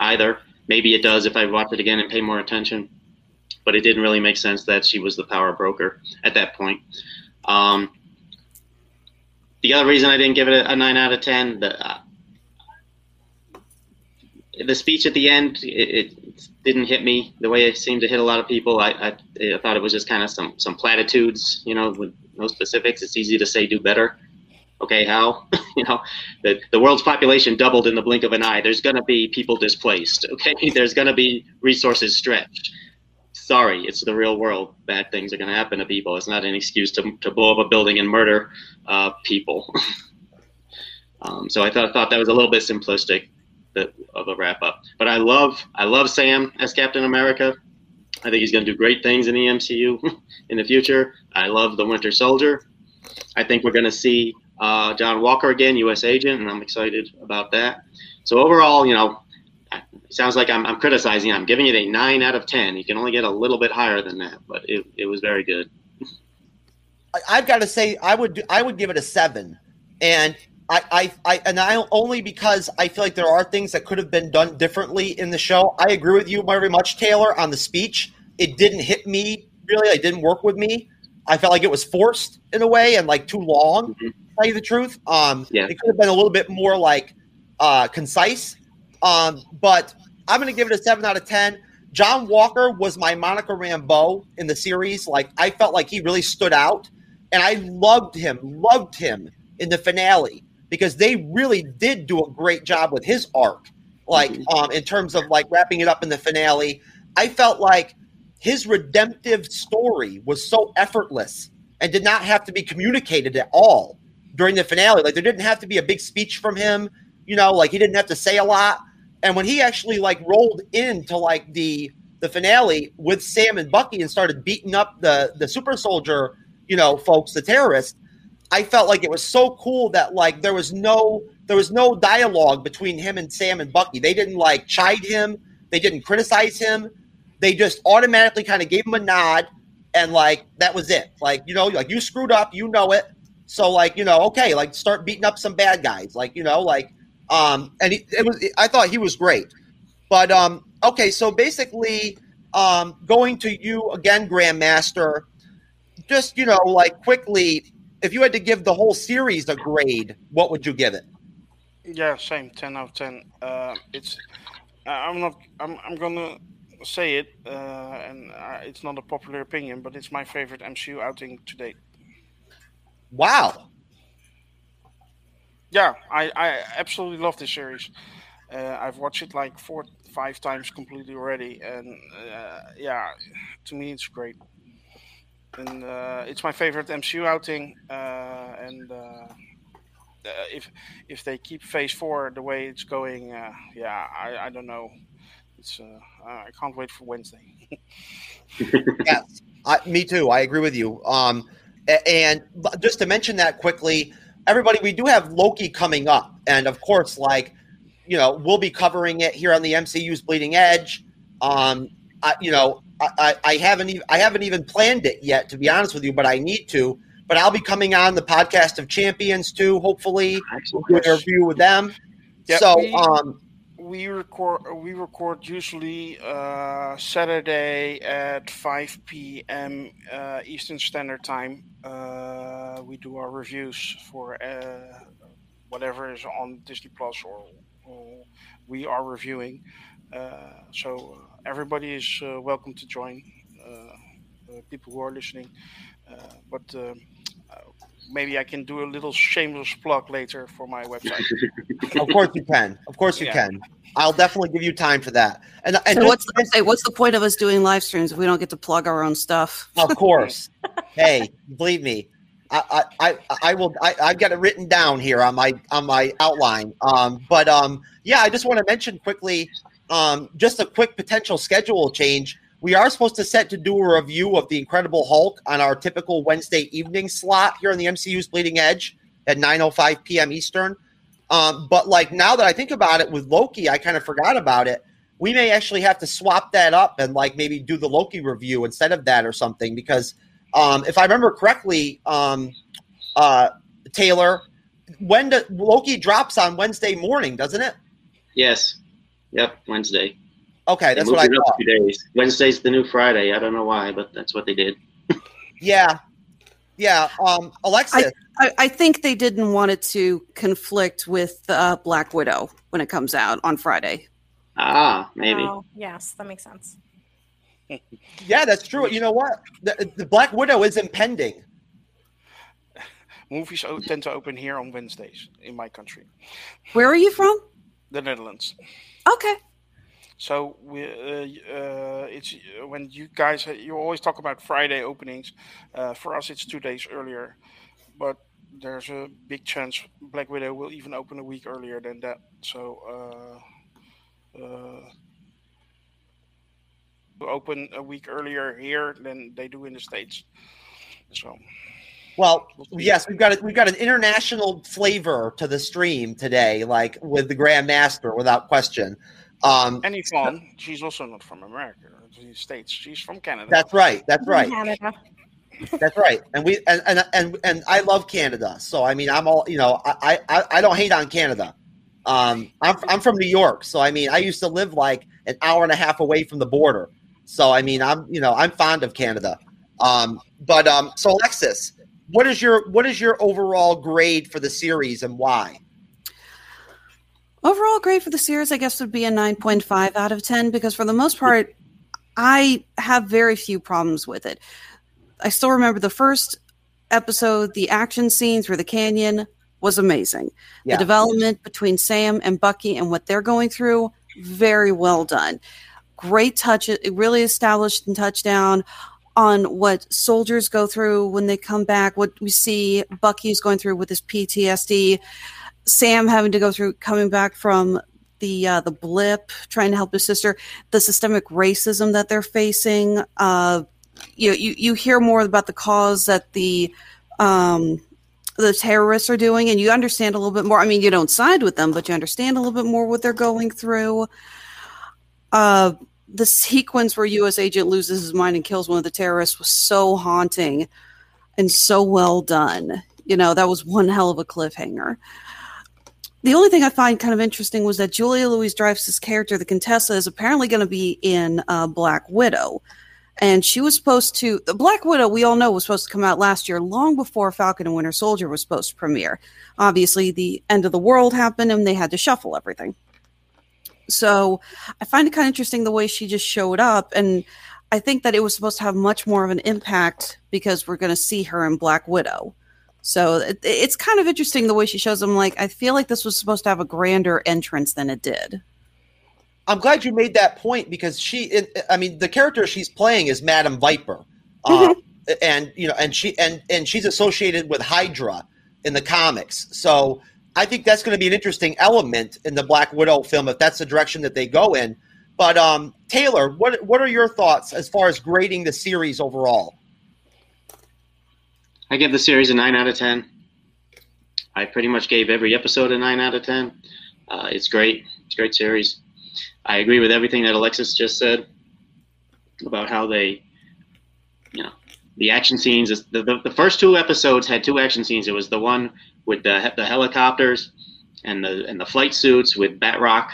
either. Maybe it does if I watch it again and pay more attention, but it didn't really make sense that she was the power broker at that point. Um, the other reason I didn't give it a, a nine out of ten, the uh, the speech at the end, it, it, didn't hit me the way it seemed to hit a lot of people. I, I, I thought it was just kind of some some platitudes, you know, with no specifics. It's easy to say do better. Okay, how? you know, the, the world's population doubled in the blink of an eye. There's going to be people displaced. Okay, there's going to be resources stretched. Sorry, it's the real world. Bad things are going to happen to people. It's not an excuse to, to blow up a building and murder uh, people. um, so I thought thought that was a little bit simplistic of a wrap up. But I love I love Sam as Captain America. I think he's going to do great things in the MCU in the future. I love the Winter Soldier. I think we're going to see uh, John Walker again, U.S. agent, and I'm excited about that. So overall, you know, sounds like I'm, I'm criticizing. I'm giving it a nine out of ten. You can only get a little bit higher than that, but it, it was very good. I've got to say, I would I would give it a seven, and I, I, I, and I only because I feel like there are things that could have been done differently in the show. I agree with you very much, Taylor, on the speech. It didn't hit me really. It didn't work with me. I felt like it was forced in a way and like too long. Mm-hmm. To tell you the truth, um, yeah. it could have been a little bit more like uh, concise. Um, but I'm going to give it a seven out of ten. John Walker was my Monica Rambeau in the series. Like I felt like he really stood out, and I loved him, loved him in the finale because they really did do a great job with his arc. Like mm-hmm. um, in terms of like wrapping it up in the finale, I felt like his redemptive story was so effortless and did not have to be communicated at all during the finale. Like there didn't have to be a big speech from him, you know, like he didn't have to say a lot. And when he actually like rolled into like the the finale with Sam and Bucky and started beating up the the super soldier, you know, folks, the terrorists, I felt like it was so cool that like there was no there was no dialogue between him and Sam and Bucky. They didn't like chide him, they didn't criticize him. They just automatically kind of gave him a nod and like that was it. Like, you know, like you screwed up, you know it. So like, you know, okay, like start beating up some bad guys. Like, you know, like um and he, it was I thought he was great. But um okay, so basically um going to you again Grandmaster just, you know, like quickly if you had to give the whole series a grade, what would you give it? Yeah, same. Ten out of ten. Uh, it's. I'm not. I'm. I'm gonna say it, uh, and uh, it's not a popular opinion, but it's my favorite MCU outing to date. Wow. Yeah, I. I absolutely love this series. Uh, I've watched it like four, five times completely already, and uh, yeah, to me it's great. And uh, it's my favorite MCU outing, uh, and uh, if if they keep Phase Four the way it's going, uh, yeah, I, I don't know. It's uh, I can't wait for Wednesday. yes, I, me too. I agree with you. Um, and just to mention that quickly, everybody, we do have Loki coming up, and of course, like you know, we'll be covering it here on the MCU's Bleeding Edge. Um, I, you know, I, I, I haven't even I haven't even planned it yet, to be honest with you, but I need to but I'll be coming on the podcast of champions too. Hopefully, we'll do an interview with them. Yeah, so, we, um, we record we record usually uh, Saturday at five p.m. Uh, Eastern Standard Time. Uh, we do our reviews for uh, whatever is on Disney Plus or, or we are reviewing. Uh, so everybody is uh, welcome to join. people who are listening, but. Um, maybe I can do a little shameless plug later for my website. of course you can. Of course you Yeah. can. I'll definitely give you time for that. And, and so just- what's the, say, what's the point of us doing live streams if we don't get to plug our own stuff? of course. hey, believe me, I I, I, I will. I, I've got it written down here on my on my outline. Um, but um, yeah, I just want to mention quickly, um, just a quick potential schedule change. We are supposed to set to do a review of the Incredible Hulk on our typical Wednesday evening slot here on the MCU's Bleeding Edge at 9:05 p.m. Eastern. Um, but like now that I think about it, with Loki, I kind of forgot about it. We may actually have to swap that up and like maybe do the Loki review instead of that or something because um, if I remember correctly, um, uh, Taylor, when do, Loki drops on Wednesday morning, doesn't it? Yes. Yep. Wednesday. Okay, They that's moved what I it up thought. two days. Wednesday's the new Friday. I don't know why, but that's what they did. Yeah, yeah. Um, Alexis, I, I think they didn't want it to conflict with uh, Black Widow when it comes out on Friday. Ah, maybe. Oh, yes, that makes sense. yeah, that's true. You know what? The, the Black Widow is impending. Movies tend to open here on Wednesdays in my country, Where are you from? the Netherlands. Okay. So we, uh, uh, it's uh, when you guys you always talk about Friday openings. Uh, for us, it's two days earlier, but there's a big chance Black Widow will even open a week earlier than that. So uh, uh, open a week earlier here than they do in the states. So Well, yes, we've got a, we've got an international flavor to the stream today, like with the Grandmaster, without question. Um, Annie Vaughn, she's also not from America or the states. She's from Canada. That's right. That's right. Canada. That's right. And we and, and and and I love Canada. So I mean, I'm all you know. I I, I don't hate on Canada. Um, I'm I'm from New York, so I mean, I used to live like an hour and a half away from the border. So I mean, I'm you know I'm fond of Canada. Um, but um, so Alexis, what is your what is your overall grade for the series and why? Overall grade for the series, I guess, would be a 9.5 out of 10 because for the most part, I have very few problems with it. I still remember the first episode, the action scenes through the canyon was amazing. Yeah. The development between Sam and Bucky and what they're going through, very well done. Great touch. It really established and touchdown on what soldiers go through when they come back, what we see Bucky's going through with his PTSD. Sam having to go through coming back from the uh, the blip, trying to help his sister, the systemic racism that they're facing. Uh, you, you you hear more about the cause that the um, the terrorists are doing, and you understand a little bit more. I mean, you don't side with them, but you understand a little bit more what they're going through. Uh, the sequence where U.S. agent loses his mind and kills one of the terrorists was so haunting and so well done. You know, that was one hell of a cliffhanger. The only thing I find kind of interesting was that Julia Louise Dreyfus' character, the Contessa, is apparently going to be in uh, Black Widow. And she was supposed to, the Black Widow, we all know, was supposed to come out last year, long before Falcon and Winter Soldier was supposed to premiere. Obviously, the end of the world happened and they had to shuffle everything. So I find it kind of interesting the way she just showed up. And I think that it was supposed to have much more of an impact because we're going to see her in Black Widow. So it, it's kind of interesting the way she shows them. Like, I feel like this was supposed to have a grander entrance than it did. I'm glad you made that point because she, I mean, the character she's playing is Madam Viper, uh, and you know, and she and and she's associated with Hydra in the comics. So I think that's going to be an interesting element in the Black Widow film if that's the direction that they go in. But um, Taylor, what what are your thoughts as far as grading the series overall? I give the series a nine out of ten. I pretty much gave every episode a nine out of ten. Uh, it's great. It's a great series. I agree with everything that Alexis just said about how they, you know, the action scenes. The, the, the first two episodes had two action scenes. It was the one with the the helicopters and the and the flight suits with Batroc,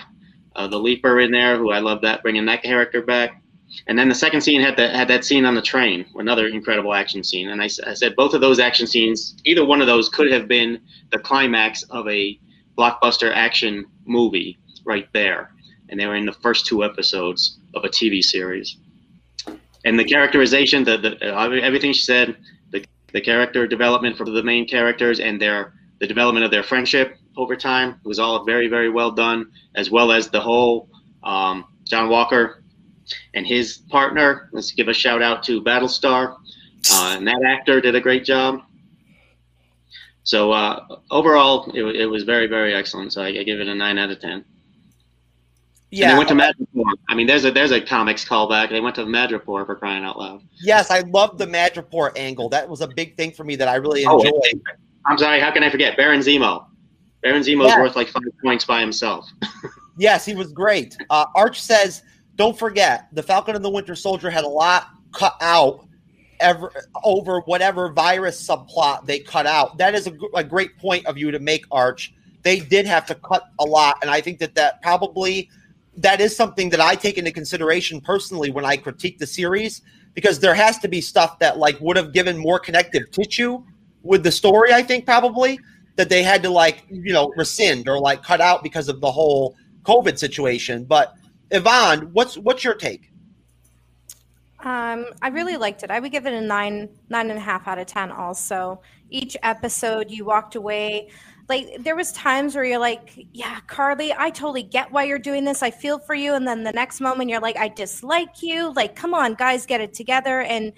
uh, the Leaper in there, who I love that bringing that character back. And then the second scene had the, had that scene on the train, another incredible action scene. And I, I said both of those action scenes, either one of those could have been the climax of a blockbuster action movie right there and they were in the first two episodes of a TV series. And the characterization, the, the everything she said, the, the character development for the main characters and their the development of their friendship over time It was all very very well done, as well as the whole um, John Walker and his partner. Let's give a shout out to Battlestar, uh, and that actor did a great job. So uh, overall, it, it was very very excellent. So I, I give it a nine out of ten. Yeah, and they went to Madripoor. I mean, there's a there's a comics callback. They went to Madripoor for crying out loud. Yes, I love the Madripoor angle. That was a big thing for me that I really enjoyed. Oh, I'm sorry, how can I forget Baron Zemo? Baron Zemo's yes. worth like five points by himself. yes, he was great. Uh, Arch says, "Don't forget, the Falcon and the Winter Soldier had a lot cut out." Ever, over whatever virus subplot they cut out. That is a, a great point of you to make, Arch. They did have to cut a lot, and I think that that probably that is something that I take into consideration personally when I critique the series because there has to be stuff that like would have given more connective tissue with the story. I think probably that they had to like you know rescind or like cut out because of the whole COVID situation. But Yvonne, what's what's your take? Um, I really liked it. I would give it a nine, nine and a half out of ten. Also, each episode you walked away like there was times where you're like yeah Karli i totally get why you're doing this i feel for you and then the next moment you're like i dislike you like come on guys get it together and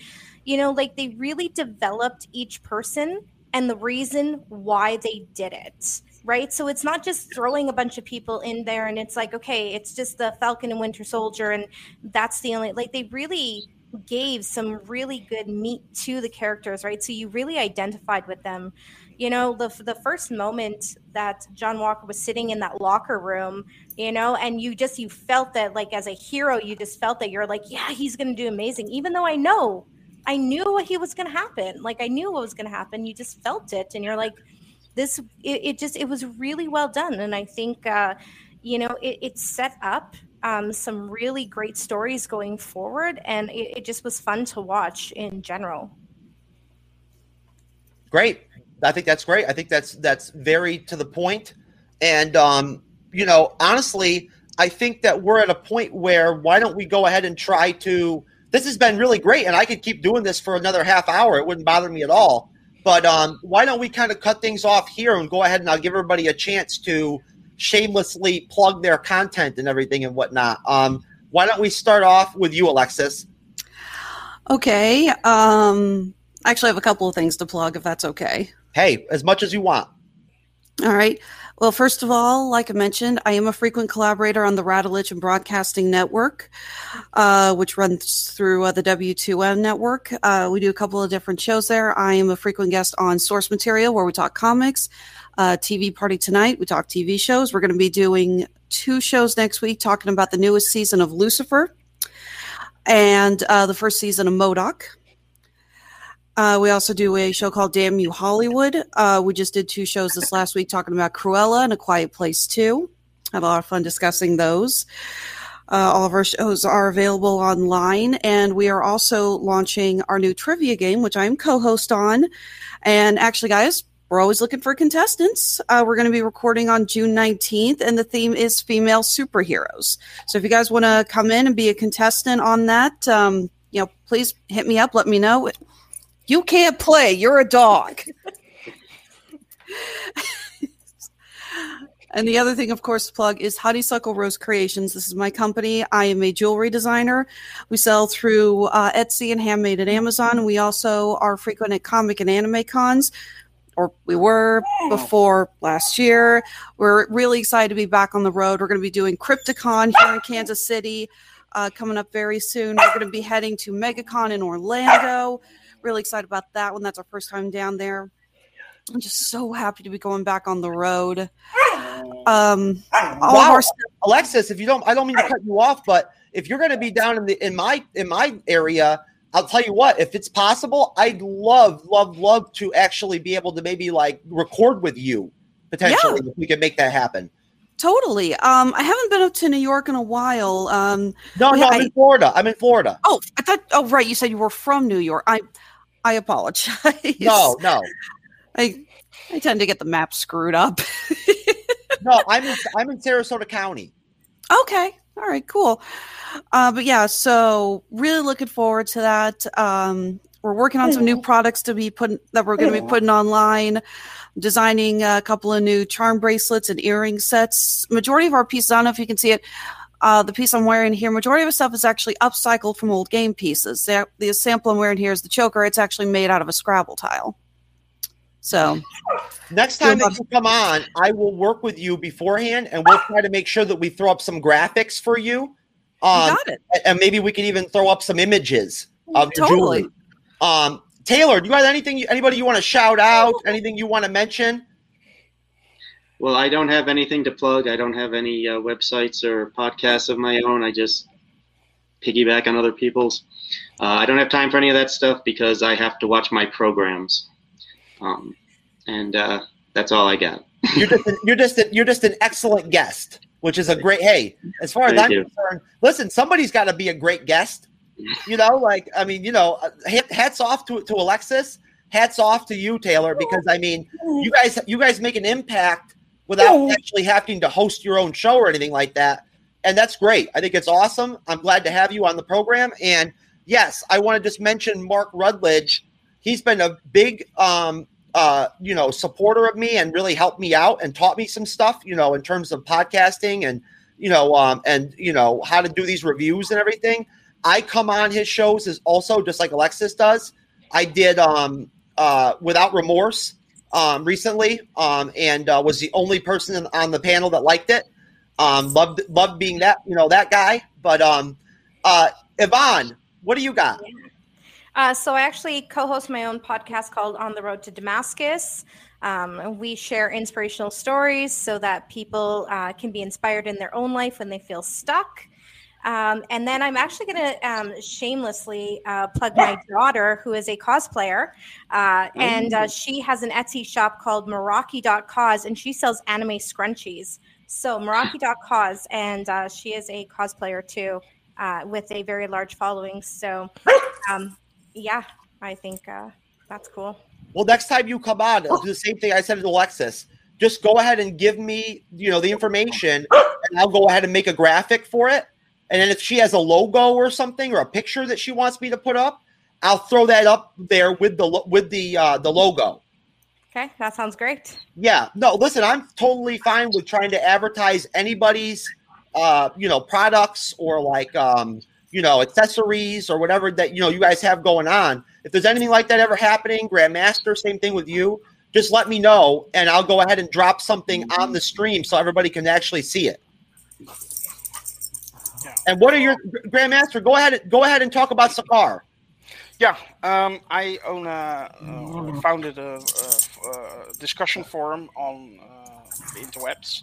you know like they really developed each person and the reason why they did it right? So it's not just throwing a bunch of people in there and it's like okay it's just the falcon and winter soldier and that's the only like they really gave some really good meat to the characters right? So you really identified with them. You know the the first moment that John Walker was sitting in that locker room you know and you just you felt that like as a hero you just felt that you're like yeah he's going to do amazing even though I know I knew what he was going to happen. Like I knew what was going to happen. You just felt it and you're like this it, it, just it was really well done. And I think uh you know it, it set up um, some really great stories going forward and it, it just was fun to watch in general. Great. I think that's great. I think that's that's very to the point. And um, you know, honestly, I think that we're at a point where why don't we go ahead and try to this has been really great and I could keep doing this for another half hour. It wouldn't bother me at all. But um, why don't we kind of cut things off here and go ahead and I'll give everybody a chance to shamelessly plug their content and everything and whatnot. Um, why don't we start off with you, Alexis? Okay. Um, I actually have a couple of things to plug, if that's okay hey, as much as you want. All right. Well, first of all, like I mentioned, I am a frequent collaborator on the Radulich and Broadcasting Network, uh, which runs through uh, the W2M network. Uh, we do a couple of different shows there. I am a frequent guest on Source Material, where we talk comics. Uh, TV Party Tonight, we talk TV shows. We're going to be doing two shows next week talking about the newest season of Lucifer and uh, the first season of Modoc. Uh, we also do a show called Damn You Hollywood. Uh, we just did two shows this last week talking about Cruella and A Quiet Place 2. Had a lot of fun discussing those. Uh, all of our shows are available online, and we are also launching our new trivia game, which I'm co host on. And actually, guys, we're always looking for contestants. Uh, we're going to be recording on June 19th, and the theme is female superheroes. So if you guys want to come in and be a contestant on that, um, you know, please hit me up. Let me know. You can't play. You're a dog. and the other thing, of course, to plug is Honeysuckle Rose Creations. This is my company. I am a jewelry designer. We sell through uh, Etsy and Handmade at Amazon. We also are frequent at comic and anime cons or we were before last year. We're really excited to be back on the road. We're going to be doing Crypticon here in Kansas City uh, coming up very soon. We're going to be heading to MegaCon in Orlando. Really excited about that one. That's our first time down there. I'm just so happy to be going back on the road. Um, all wow. Alexis, if you don't, I don't mean to cut you off, but if you're going to be down in the in my in my area, I'll tell you what, if it's possible, I'd love, love, love to actually be able to maybe like record with you potentially Yeah. if we could make that happen. Totally. Um, I haven't been up to New York in a while. Um, No, no, I'm I- in Florida. I'm in Florida. Oh, I thought. Oh, right. You said you were from New York. I, I apologize. No, no, I, I tend to get the map screwed up. no. I'm in, I'm in Sarasota County. Okay. All right. Cool. Uh, but yeah, so really looking forward to that. Um, we're working on some new products to be put that we're going to be putting online. Designing a couple of new charm bracelets and earring sets. Majority of our pieces, I don't know if you can see it. Uh, the piece I'm wearing here, majority of the stuff is actually upcycled from old game pieces. The, the sample I'm wearing here is the choker. It's actually made out of a Scrabble tile. So Next time that you come on, I will work with you beforehand, and we'll try to make sure that we throw up some graphics for you. Um, got it. And maybe we can even throw up some images of Totally. jewelry. Um, Taylor, do you have anything? Anybody you want to shout out? Anything you want to mention? Well, I don't have anything to plug. I don't have any uh, websites or podcasts of my own. I just piggyback on other people's. Uh, I don't have time for any of that stuff because I have to watch my programs, um, and uh, that's all I got. You're just an, you're just a, you're just an excellent guest, which is a great. Hey, as far as Thank I'm you. concerned, listen, somebody's got to be a great guest. You know, like I mean, you know, uh, hats off to to Alexis. Hats off to you, Taylor, because I mean, you guys you guys make an impact without actually having to host your own show or anything like that. And that's great. I think it's awesome. I'm glad to have you on the program. And yes, I want to just mention Mark Radulich. He's been a big um uh you know supporter of me and really helped me out and taught me some stuff, you know, in terms of podcasting and you know um and you know how to do these reviews and everything. I come on his shows as also just like Alexis does. I did um uh without remorse um recently um and uh, was the only person on the panel that liked it. Um loved loved being that, you know, that guy. But um uh Yvonne, what do you got? Uh, so I actually co-host my own podcast called On the Road to Damascus. Um, we share inspirational stories so that people uh, can be inspired in their own life when they feel stuck. Um, and then I'm actually going to um, shamelessly uh, plug my daughter, who is a cosplayer, uh, and uh, she has an Etsy shop called Meraki.cause, and she sells anime scrunchies. So Meraki.cause, and uh, she is a cosplayer too, uh, with a very large following. So, um, yeah, I think uh, that's cool. Well, next time you come on, do the same thing I said to Alexis. Just go ahead and give me, you know, the information, and I'll go ahead and make a graphic for it. And then if she has a logo or something or a picture that she wants me to put up, I'll throw that up there with the with the uh, the logo. Okay, that sounds great. Yeah, no, listen, I'm totally fine with trying to advertise anybody's, uh, you know, products or like, um, you know, accessories or whatever that you know you guys have going on. If there's anything like that ever happening, Grandmaster, same thing with you. just let me know, and I'll go ahead and drop something on the stream so everybody can actually see it. And what are your Grandmaster? Go ahead. Go ahead and talk about Sakaar. Yeah, um, I own a uh, founded a, a, a, discussion forum on uh, the interwebs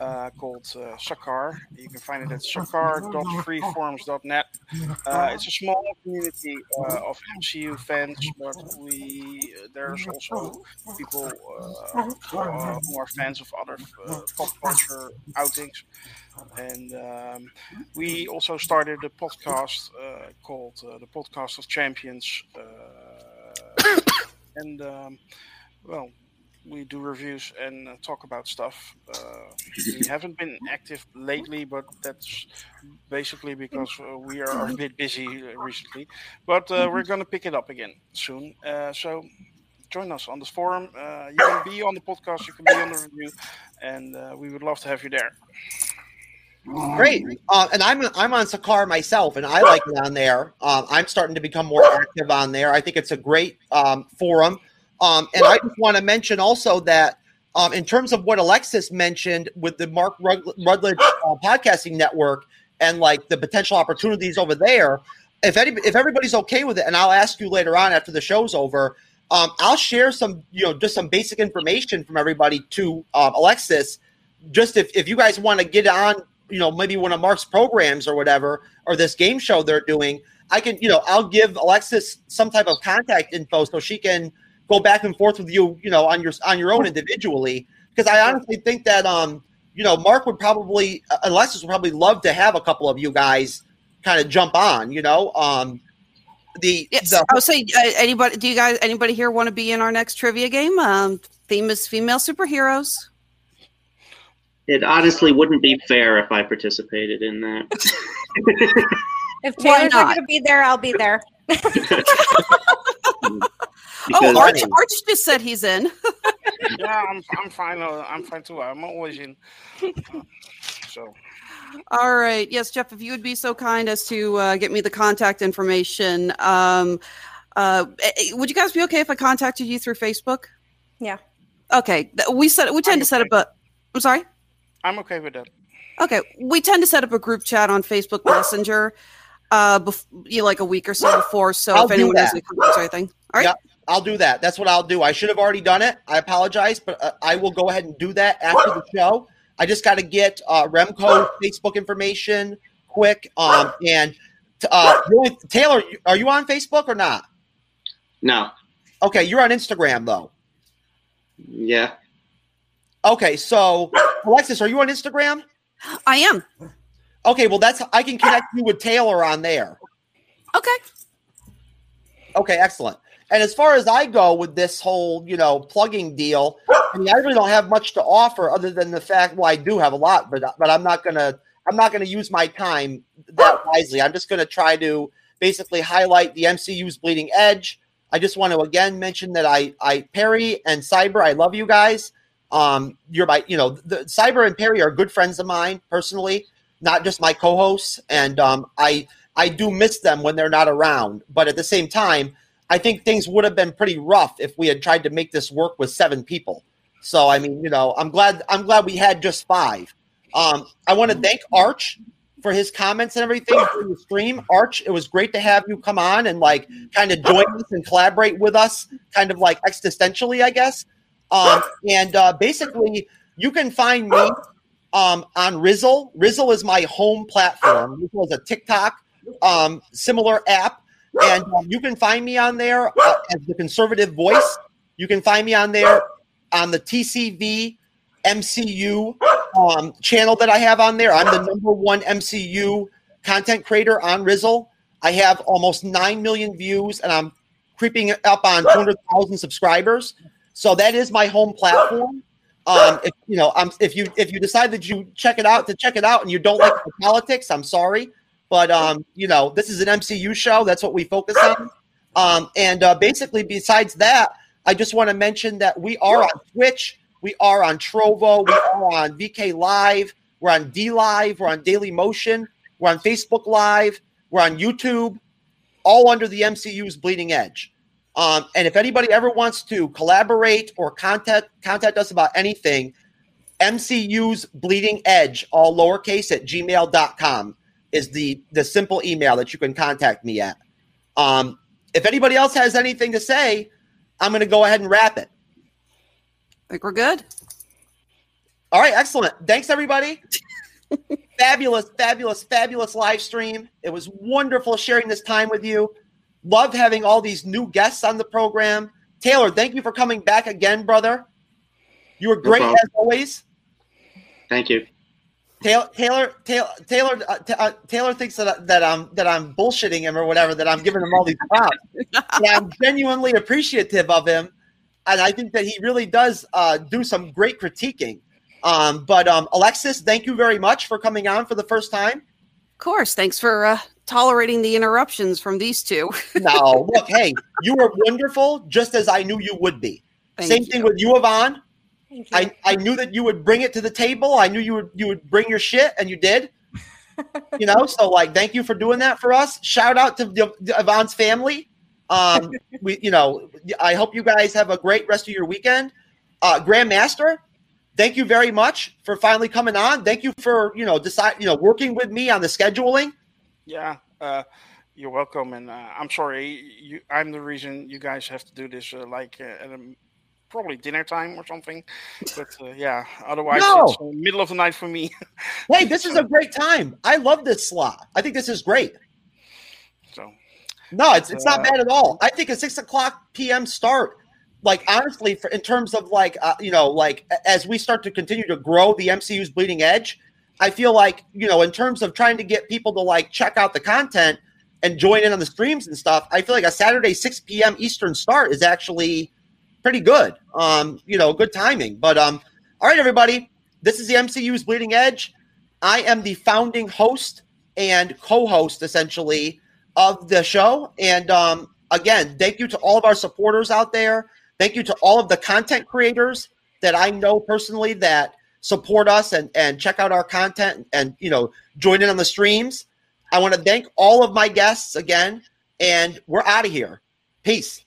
uh, called uh, Sakaar. You can find it at sakar.freeforums.net. Uh, it's a small community uh, of MCU fans, but we there's also people uh, who are fans of other uh, pop culture outings. And um, we also started a podcast uh, called uh, the Podcast of Champions. Uh, and um, well, we do reviews and uh, talk about stuff. Uh, we haven't been active lately, but that's basically because uh, we are a bit busy recently. But we're going to pick it up again soon. so join us on this forum. you can be on the podcast, you can be on the review, and we would love to have you there. Great, uh, and I'm I'm on Sakaar myself, and I like it on there. Um, I'm starting to become more active on there. I think it's a great um, forum, um, and I just want to mention also that um, in terms of what Alexis mentioned with the Mark Radulich uh, podcasting network and like the potential opportunities over there. If any, if everybody's okay with it, and I'll ask you later on after the show's over, um, I'll share some you know just some basic information from everybody to um, Alexis. Just if, if you guys want to get on you know, maybe one of Mark's programs or whatever, or this game show they're doing, I can, you know, I'll give Alexis some type of contact info so she can go back and forth with you, you know, on your on your own individually. Because I honestly think that, um, you know, Mark would probably, uh, Alexis would probably love to have a couple of you guys kind of jump on, you know. Um, the yes, the, I'll say uh, anybody. Do you guys anybody here want to be in our next trivia game? Um, theme is female superheroes. It honestly wouldn't be fair if I participated in that. if Taylor's not going to be there, I'll be there. oh, Arch, Arch just said he's in. yeah, I'm, I'm fine. Uh, I'm fine too. I'm always in. So. All right. Yes, Jeff, if you would be so kind as to uh, get me the contact information. Um, uh, eh, eh, would you guys be okay if I contacted you through Facebook? Yeah. Okay. We set we tend to set up a. I'm sorry. I'm okay with that. Okay, we tend to set up a group chat on Facebook Messenger, uh, bef- you know, like a week or so before. So I'll if anyone has any comments or anything, all right. Yeah, I'll do that. That's what I'll do. I should have already done it. I apologize, but uh, I will go ahead and do that after the show. I just got to get uh, Remco Facebook information quick. Um, and uh, Taylor, are you on Facebook or not? No. Okay, you're on Instagram though. Yeah. Okay, so Alexis, are you on Instagram? I am. Okay, well that's I can connect you with Taylor on there. Okay. Okay, excellent. And as far as I go with this whole, you know, plugging deal, I mean, I really don't have much to offer other than the fact, well, I do have a lot, but but I'm not gonna I'm not gonna use my time that wisely. I'm just gonna try to basically highlight the MCU's bleeding edge. I just want to again mention that I I Perry and Cyber, I love you guys. Um, you're my, you know, the Cyber and Perry are good friends of mine personally, not just my co-hosts, and um, I I do miss them when they're not around. But at the same time, I think things would have been pretty rough if we had tried to make this work with seven people. So I mean, you know, I'm glad I'm glad we had just five. Um, I want to thank Arch for his comments and everything during the stream. Arch, it was great to have you come on and like kind of join us and collaborate with us, kind of like existentially, I guess. Um, and uh, basically, you can find me um, on Rizzle. Rizzle is my home platform. Rizzle is a TikTok um, similar app, and um, you can find me on there uh, as the conservative voice. You can find me on there on the TCV MCU um, channel that I have on there. I'm the number one MCU content creator on Rizzle. I have almost 9 million views and I'm creeping up on 200,000 subscribers. So that is my home platform. Um, if you know, um, if you if you decide that you check it out to check it out and you don't like the politics, I'm sorry, but um, you know, this is an MCU show. That's what we focus on. Um, and uh, basically, besides that, I just want to mention that we are on Twitch, we are on Trovo, we are on VK Live, we're on D Live, we're on Daily Motion, we're on Facebook Live, we're on YouTube, all under the MCU's Bleeding Edge. Um, and if anybody ever wants to collaborate or contact contact us about anything, MCU's Bleeding Edge, all lowercase at gmail.com is the the simple email that you can contact me at. Um, if anybody else has anything to say, I'm going to go ahead and wrap it. I think we're good. All right, excellent. Thanks, everybody. fabulous, fabulous, fabulous live stream. It was wonderful sharing this time with you. Love having all these new guests on the program. Taylor, thank you for coming back again, brother. You were great problem. as always. Thank you. Taylor, Taylor, Taylor, Taylor, uh, Ta- uh, Taylor thinks that that I'm that I'm bullshitting him or whatever. That I'm giving him all these props. yeah, I'm genuinely appreciative of him, and I think that he really does uh, do some great critiquing. Um, but um, Alexis, thank you very much for coming on for the first time. Of course. Thanks for uh, tolerating the interruptions from these two. No, look, hey, you were wonderful, just as I knew you would be. Thank Same you. thing with you, Yvonne. I, I knew that you would bring it to the table. I knew you would you would bring your shit, and you did. you know, so like, thank you for doing that for us. Shout out to Y- Yvonne's family. Um, we, you know, I hope you guys have a great rest of your weekend. Uh, Grandmaster, thank you very much for finally coming on. Thank you for you know decide you know working with me on the scheduling. Yeah, uh, you're welcome, and uh, I'm sorry. You, I'm the reason you guys have to do this, uh, like uh, at a, probably dinner time or something. But uh, yeah, otherwise No. it's uh, middle of the night for me. Hey, this is a great time. I love this slot. I think this is great. So No, it's it's not bad at all. I think a six o'clock p.m. start, like honestly, for in terms of like uh, you know, like as we start to continue to grow the MCU's bleeding edge, I feel like you know, in terms of trying to get people to like check out the content and join in on the streams and stuff, I feel like a Saturday six p.m. Eastern start is actually pretty good. Um, you know, good timing. But um, all right, everybody, this is the MCU's bleeding edge. I am the founding host and co-host essentially of the show. And um, again, thank you to all of our supporters out there. Thank you to all of the content creators that I know personally that support us and, and check out our content and you know join in on the streams. I want to thank all of my guests again, and we're out of here. Peace.